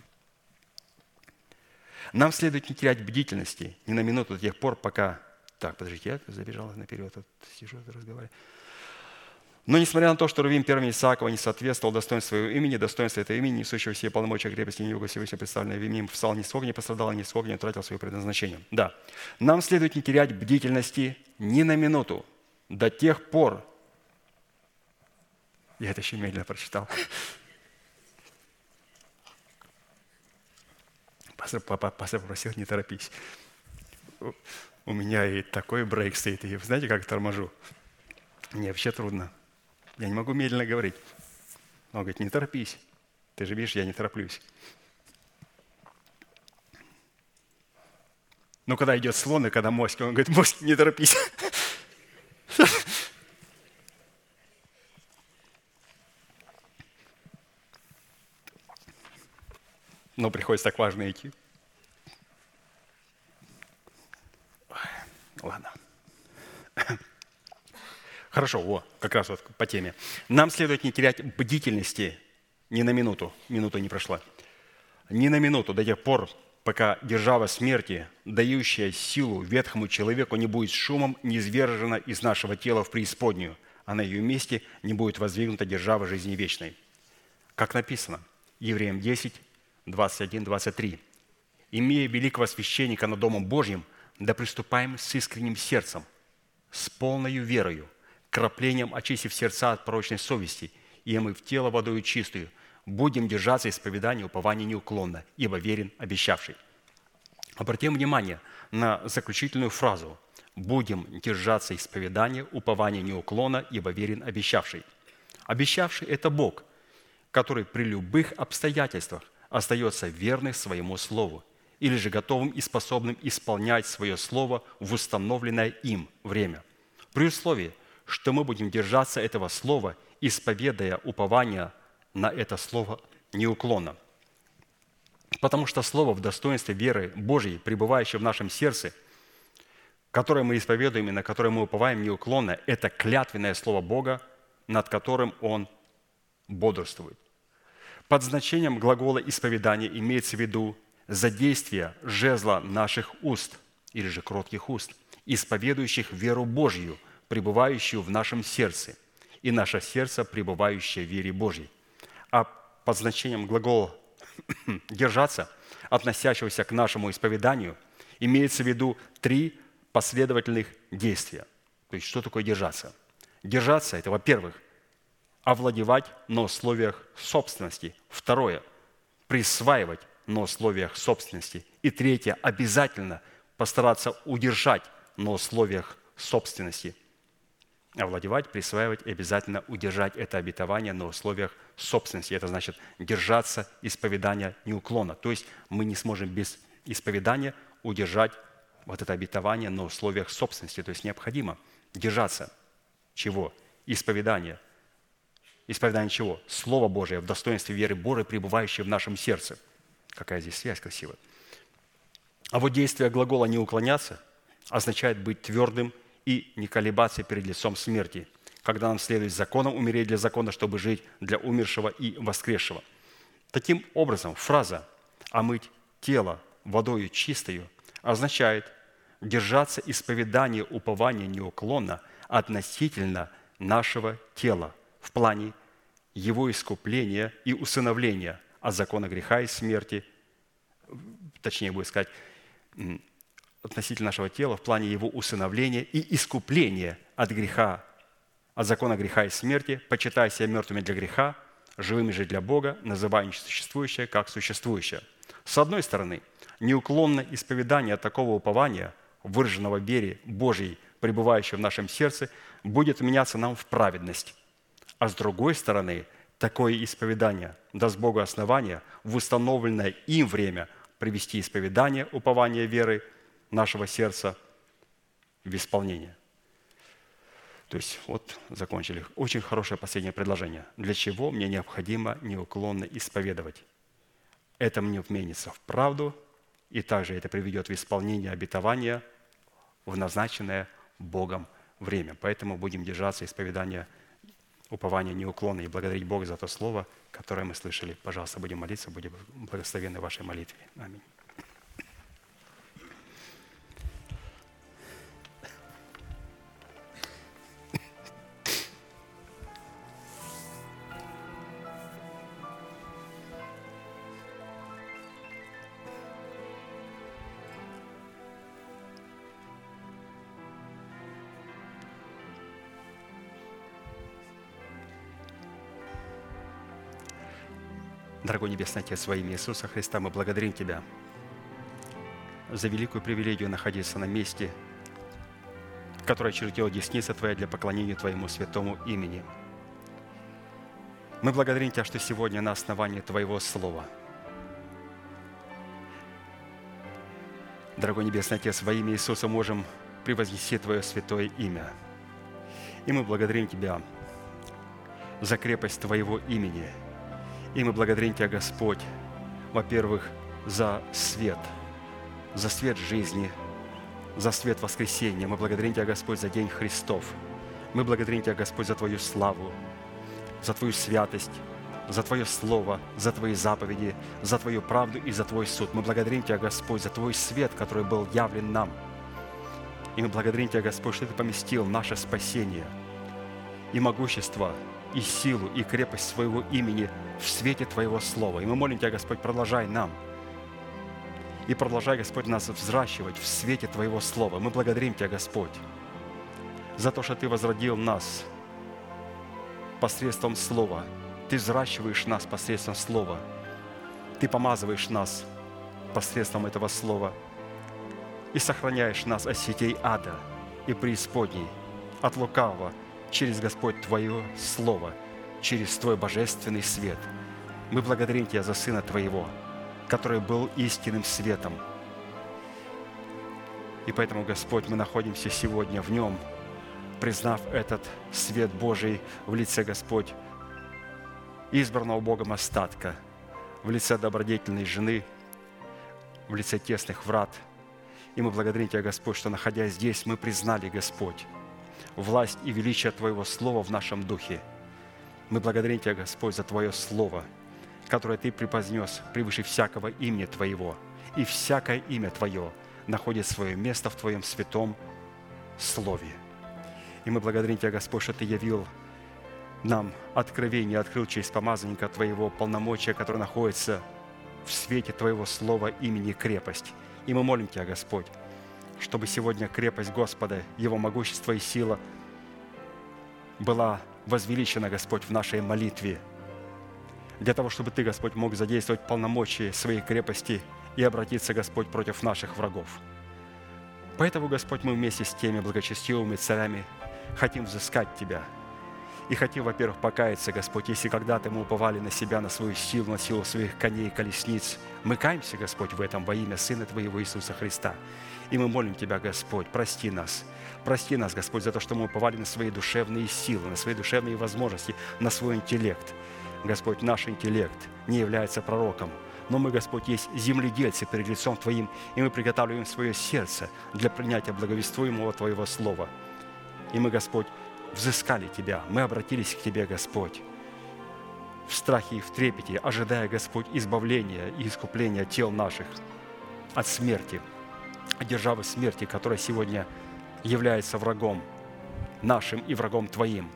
Нам следует не терять бдительности ни на минуту до тех пор, пока... Так, подождите, я забежал наперед, тут сижу, разговариваю. Но несмотря на то, что Рувим первым Исаакова не соответствовал достоинству своего имени, достоинство этого имени, несущего все полномочия крепости и юга Всевышнего представленного Вимим, встал ни сколько не пострадал, ни сколько не утратил свое предназначение. Да, нам следует не терять бдительности ни на минуту до тех пор, я это еще медленно прочитал, Пастор, папа, пастор попросил, не торопись. У меня и такой брейк стоит, и знаете, как торможу? Мне вообще трудно. Я не могу медленно говорить. Он говорит, не торопись. Ты же видишь, я не тороплюсь. Но когда идет слон, и когда моськи, он говорит, моськи, не торопись. Но приходится так важно идти. Ладно. Хорошо, о, как раз вот по теме. Нам следует не терять бдительности ни на минуту, минута не прошла, ни на минуту до тех пор, пока держава смерти, дающая силу ветхому человеку, не будет шумом низвержена из нашего тела в преисподнюю, а на ее месте не будет воздвигнута держава жизни вечной. Как написано, Евреям 10, 21, 23. «Имея великого священника над Домом Божьим, да приступаем с искренним сердцем, с полною верою, краплением очистив сердца от порочной совести, и мы в тело водою чистую, будем держаться исповедания упования неуклонно, ибо верен обещавший». Обратим внимание на заключительную фразу «Будем держаться исповедания упования неуклонно, ибо верен обещавший». Обещавший – это Бог, который при любых обстоятельствах остается верным своему слову или же готовым и способным исполнять свое слово в установленное им время. При условии – что мы будем держаться этого слова, исповедая упование на это слово неуклонно. Потому что слово в достоинстве веры Божьей, пребывающее в нашем сердце, которое мы исповедуем и на которое мы уповаем неуклонно, это клятвенное слово Бога, над которым Он бодрствует. Под значением глагола исповедания имеется в виду задействие жезла наших уст или же кротких уст, исповедующих веру Божью – пребывающую в нашем сердце, и наше сердце, пребывающее в вере Божьей. А под значением глагола [clears throat] «держаться», относящегося к нашему исповеданию, имеется в виду три последовательных действия. То есть, что такое держаться? Держаться – это, во-первых, овладевать на условиях собственности. Второе – присваивать на условиях собственности. И третье – обязательно постараться удержать на условиях собственности овладевать, присваивать и обязательно удержать это обетование на условиях собственности. Это значит держаться исповедания неуклонно. То есть мы не сможем без исповедания удержать вот это обетование на условиях собственности. То есть необходимо держаться чего? Исповедания. Исповедание чего? Слово Божие в достоинстве веры Божией, пребывающее в нашем сердце. Какая здесь связь красивая. А вот действие глагола «не уклоняться» означает быть твердым и не колебаться перед лицом смерти, когда нам следует законом умереть для закона, чтобы жить для умершего и воскресшего. Таким образом, фраза «омыть тело водою чистою» означает держаться исповедания упования неуклонно относительно нашего тела в плане его искупления и усыновления от закона греха и смерти, точнее будет сказать, относительно нашего тела в плане его усыновления и искупления от греха, от закона греха и смерти, почитая себя мертвыми для греха, живыми же для Бога, называя несуществующее как существующее. С одной стороны, неуклонное исповедание такого упования, выраженного в вере Божьей, пребывающее в нашем сердце, будет меняться нам в праведность. А с другой стороны, такое исповедание даст Богу основание в установленное им время привести исповедание, упование веры нашего сердца в исполнение. То есть вот закончили. Очень хорошее последнее предложение. Для чего мне необходимо неуклонно исповедовать? Это мне вменится в правду, и также это приведет в исполнение обетования в назначенное Богом время. Поэтому будем держаться исповедания упования неуклонно и благодарить Бога за то слово, которое мы слышали. Пожалуйста, будем молиться, будем благословенны вашей молитве. Аминь. Дорогой Небесный Отец, во имя Иисуса Христа, мы благодарим Тебя за великую привилегию находиться на месте, которое чертила десница Твоя для поклонения Твоему святому имени. Мы благодарим Тебя, что сегодня на основании Твоего Слова, Дорогой Небесный Отец, во имя Иисуса можем превознести Твое святое имя. И мы благодарим Тебя за крепость Твоего имени – и мы благодарим Тебя, Господь, во-первых, за свет, за свет жизни, за свет воскресения. Мы благодарим Тебя, Господь, за День Христов. Мы благодарим Тебя, Господь, за Твою славу, за Твою святость, за Твое Слово, за Твои заповеди, за Твою правду и за Твой суд. Мы благодарим Тебя, Господь, за Твой свет, который был явлен нам. И мы благодарим Тебя, Господь, что Ты поместил наше спасение и могущество – и силу, и крепость своего имени в свете Твоего Слова. И мы молим Тебя, Господь, продолжай нам. И продолжай, Господь, нас взращивать в свете Твоего Слова. Мы благодарим Тебя, Господь, за то, что Ты возродил нас посредством Слова. Ты взращиваешь нас посредством Слова. Ты помазываешь нас посредством этого Слова. И сохраняешь нас от сетей ада и преисподней, от лукавого – через, Господь, Твое Слово, через Твой божественный свет. Мы благодарим Тебя за Сына Твоего, который был истинным светом. И поэтому, Господь, мы находимся сегодня в Нем, признав этот свет Божий в лице, Господь, избранного Богом остатка, в лице добродетельной жены, в лице тесных врат. И мы благодарим Тебя, Господь, что, находясь здесь, мы признали, Господь, власть и величие Твоего Слова в нашем духе. Мы благодарим Тебя, Господь, за Твое Слово, которое Ты преподнес превыше всякого имени Твоего. И всякое имя Твое находит свое место в Твоем святом Слове. И мы благодарим Тебя, Господь, что Ты явил нам откровение, открыл через помазанника Твоего полномочия, которое находится в свете Твоего Слова имени крепость. И мы молим Тебя, Господь, чтобы сегодня крепость Господа, Его могущество и сила была возвеличена, Господь, в нашей молитве, для того, чтобы Ты, Господь, мог задействовать полномочия своей крепости и обратиться, Господь, против наших врагов. Поэтому, Господь, мы вместе с теми благочестивыми царями хотим взыскать Тебя – и хотим, во-первых, покаяться, Господь, если когда-то мы уповали на себя, на свою силу, на силу своих коней и колесниц. Мы каемся, Господь, в этом во имя Сына Твоего Иисуса Христа. И мы молим Тебя, Господь, прости нас. Прости нас, Господь, за то, что мы уповали на свои душевные силы, на свои душевные возможности, на свой интеллект. Господь, наш интеллект не является пророком, но мы, Господь, есть земледельцы перед лицом Твоим, и мы приготавливаем свое сердце для принятия благовествуемого Твоего Слова. И мы, Господь, взыскали Тебя, мы обратились к Тебе, Господь, в страхе и в трепете, ожидая, Господь, избавления и искупления тел наших от смерти, державы смерти, которая сегодня является врагом нашим и врагом Твоим.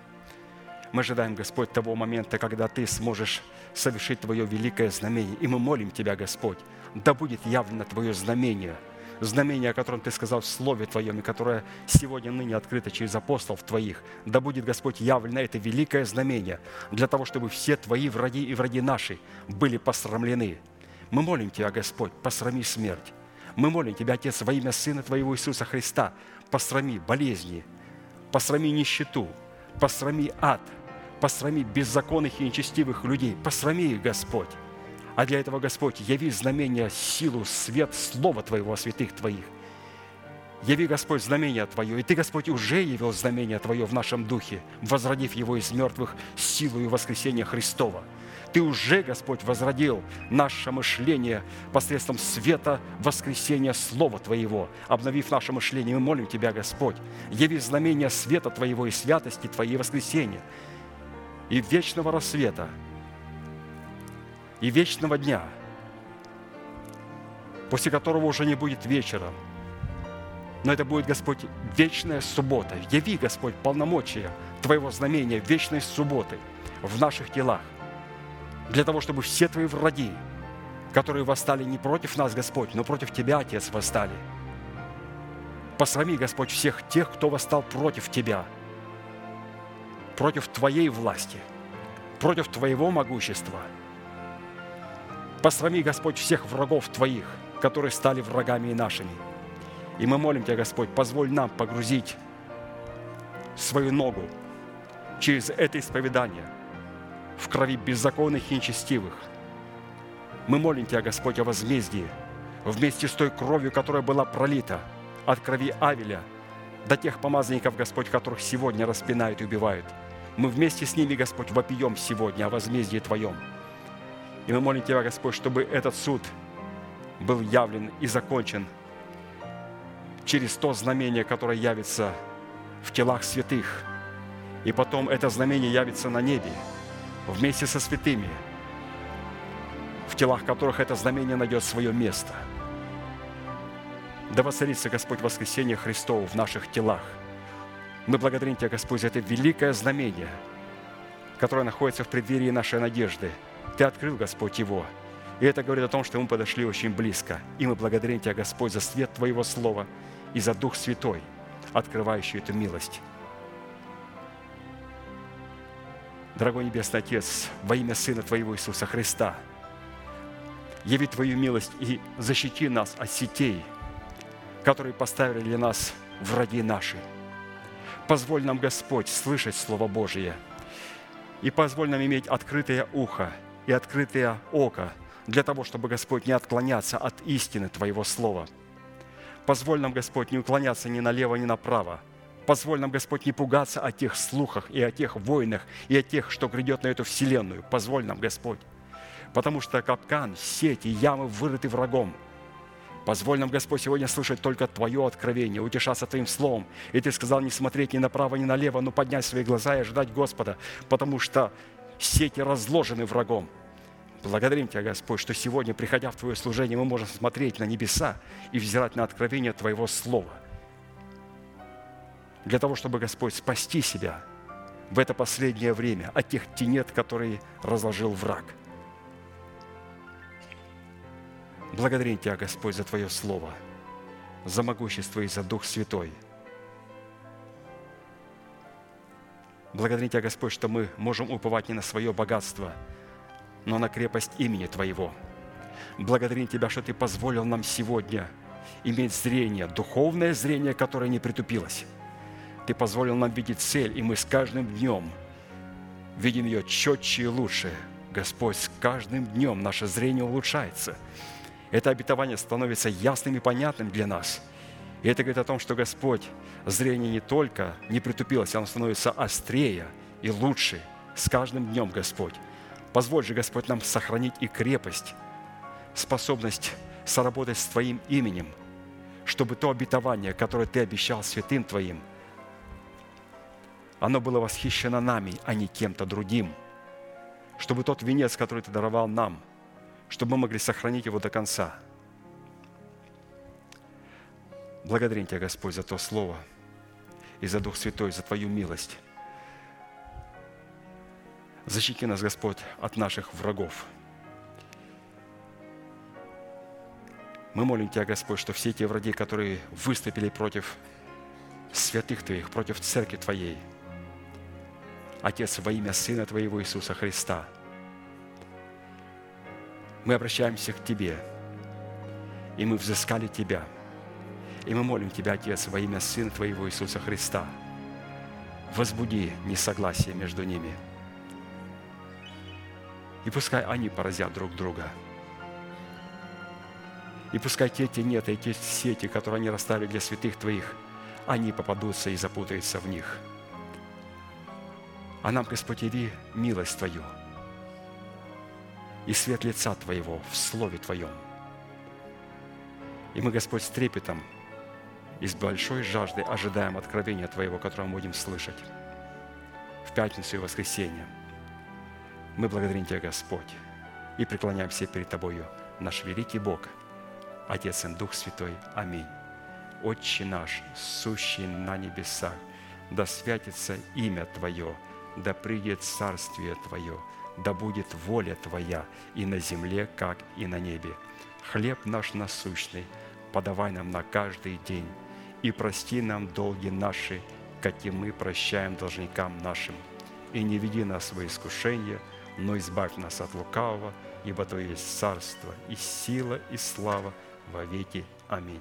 Мы ожидаем, Господь, того момента, когда Ты сможешь совершить Твое великое знамение. И мы молим Тебя, Господь, да будет явлено Твое знамение – знамение, о котором Ты сказал в Слове Твоем, и которое сегодня ныне открыто через апостолов Твоих. Да будет, Господь, явлено это великое знамение для того, чтобы все Твои враги и враги наши были посрамлены. Мы молим Тебя, Господь, посрами смерть. Мы молим Тебя, Отец, во имя Сына Твоего Иисуса Христа, посрами болезни, посрами нищету, посрами ад, посрами беззаконных и нечестивых людей, посрами их, Господь. А для этого, Господь, яви знамения, силу, свет Слова Твоего, святых Твоих. Яви, Господь, знамение Твое. И Ты, Господь, уже явил знамение Твое в нашем духе, возродив его из мертвых силою воскресения Христова – ты уже, Господь, возродил наше мышление посредством света воскресения Слова Твоего, обновив наше мышление. Мы молим Тебя, Господь, яви знамения света Твоего и святости Твоей воскресения, и вечного рассвета, и вечного дня, после которого уже не будет вечера, но это будет, Господь, вечная суббота. Яви, Господь, полномочия Твоего знамения вечной субботы в наших телах, для того, чтобы все Твои враги, которые восстали не против нас, Господь, но против Тебя, Отец, восстали. Посрами, Господь, всех тех, кто восстал против Тебя, против Твоей власти, против Твоего могущества. Посрами, Господь, всех врагов Твоих, которые стали врагами и нашими. И мы молим Тебя, Господь, позволь нам погрузить свою ногу через это исповедание – в крови беззаконных и нечестивых. Мы молим Тебя, Господь, о возмездии вместе с той кровью, которая была пролита от крови Авеля до тех помазанников, Господь, которых сегодня распинают и убивают. Мы вместе с ними, Господь, вопием сегодня о возмездии Твоем. И мы молим Тебя, Господь, чтобы этот суд был явлен и закончен через то знамение, которое явится в телах святых. И потом это знамение явится на небе – вместе со святыми, в телах которых это знамение найдет свое место. Да воцарится, Господь, воскресение Христово в наших телах. Мы благодарим Тебя, Господь, за это великое знамение, которое находится в преддверии нашей надежды. Ты открыл, Господь, его. И это говорит о том, что мы подошли очень близко. И мы благодарим Тебя, Господь, за свет Твоего Слова и за Дух Святой, открывающий эту милость. Дорогой Небесный Отец, во имя Сына Твоего Иисуса Христа, яви Твою милость и защити нас от сетей, которые поставили для нас враги наши. Позволь нам, Господь, слышать Слово Божие, и позволь нам иметь открытое ухо и открытое око для того, чтобы, Господь, не отклоняться от истины Твоего Слова. Позволь нам, Господь, не уклоняться ни налево, ни направо – Позволь нам, Господь, не пугаться о тех слухах и о тех войнах, и о тех, что грядет на эту вселенную. Позволь нам, Господь. Потому что капкан, сети, ямы вырыты врагом. Позволь нам, Господь, сегодня слышать только Твое откровение, утешаться Твоим словом. И Ты сказал не смотреть ни направо, ни налево, но поднять свои глаза и ожидать Господа, потому что сети разложены врагом. Благодарим Тебя, Господь, что сегодня, приходя в Твое служение, мы можем смотреть на небеса и взирать на откровение Твоего Слова – для того, чтобы, Господь, спасти себя в это последнее время от тех тенет, которые разложил враг. Благодарим Тебя, Господь, за Твое Слово, за могущество и за Дух Святой. Благодарим Тебя, Господь, что мы можем уповать не на свое богатство, но на крепость имени Твоего. Благодарим Тебя, что Ты позволил нам сегодня иметь зрение, духовное зрение, которое не притупилось ты позволил нам видеть цель, и мы с каждым днем видим ее четче и лучше. Господь, с каждым днем наше зрение улучшается. Это обетование становится ясным и понятным для нас. И это говорит о том, что Господь, зрение не только не притупилось, оно становится острее и лучше с каждым днем, Господь. Позволь же, Господь, нам сохранить и крепость, способность соработать с Твоим именем, чтобы то обетование, которое Ты обещал святым Твоим – оно было восхищено нами, а не кем-то другим. Чтобы тот венец, который Ты даровал нам, чтобы мы могли сохранить его до конца. Благодарим Тебя, Господь, за то Слово и за Дух Святой, за Твою милость. Защити нас, Господь, от наших врагов. Мы молим Тебя, Господь, что все те враги, которые выступили против святых Твоих, против Церкви Твоей – Отец, во имя Сына Твоего Иисуса Христа, мы обращаемся к Тебе, и мы взыскали Тебя, И мы молим Тебя, Отец, во имя Сына Твоего Иисуса Христа, возбуди несогласие между ними. И пускай они поразят друг друга. И пускай те тенеты и те сети, которые они расставили для святых Твоих, они попадутся и запутаются в них. А нам, Господь, яви милость Твою и свет лица Твоего в Слове Твоем. И мы, Господь, с трепетом и с большой жаждой ожидаем откровения Твоего, которое мы будем слышать в пятницу и воскресенье. Мы благодарим Тебя, Господь, и преклоняемся перед Тобою, наш великий Бог, Отец и Дух Святой. Аминь. Отче наш, сущий на небесах, да святится имя Твое, да придет царствие Твое, да будет воля Твоя и на земле, как и на небе. Хлеб наш насущный подавай нам на каждый день, и прости нам долги наши, как и мы прощаем должникам нашим. И не веди нас в искушение, но избавь нас от лукавого, ибо То есть царство и сила и слава во веки. Аминь.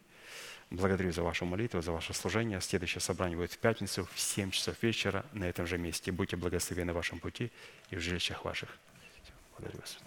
Благодарю за вашу молитву, за ваше служение. Следующее собрание будет в пятницу в 7 часов вечера на этом же месте. Будьте благословены в вашем пути и в жилищах ваших. Благодарю вас.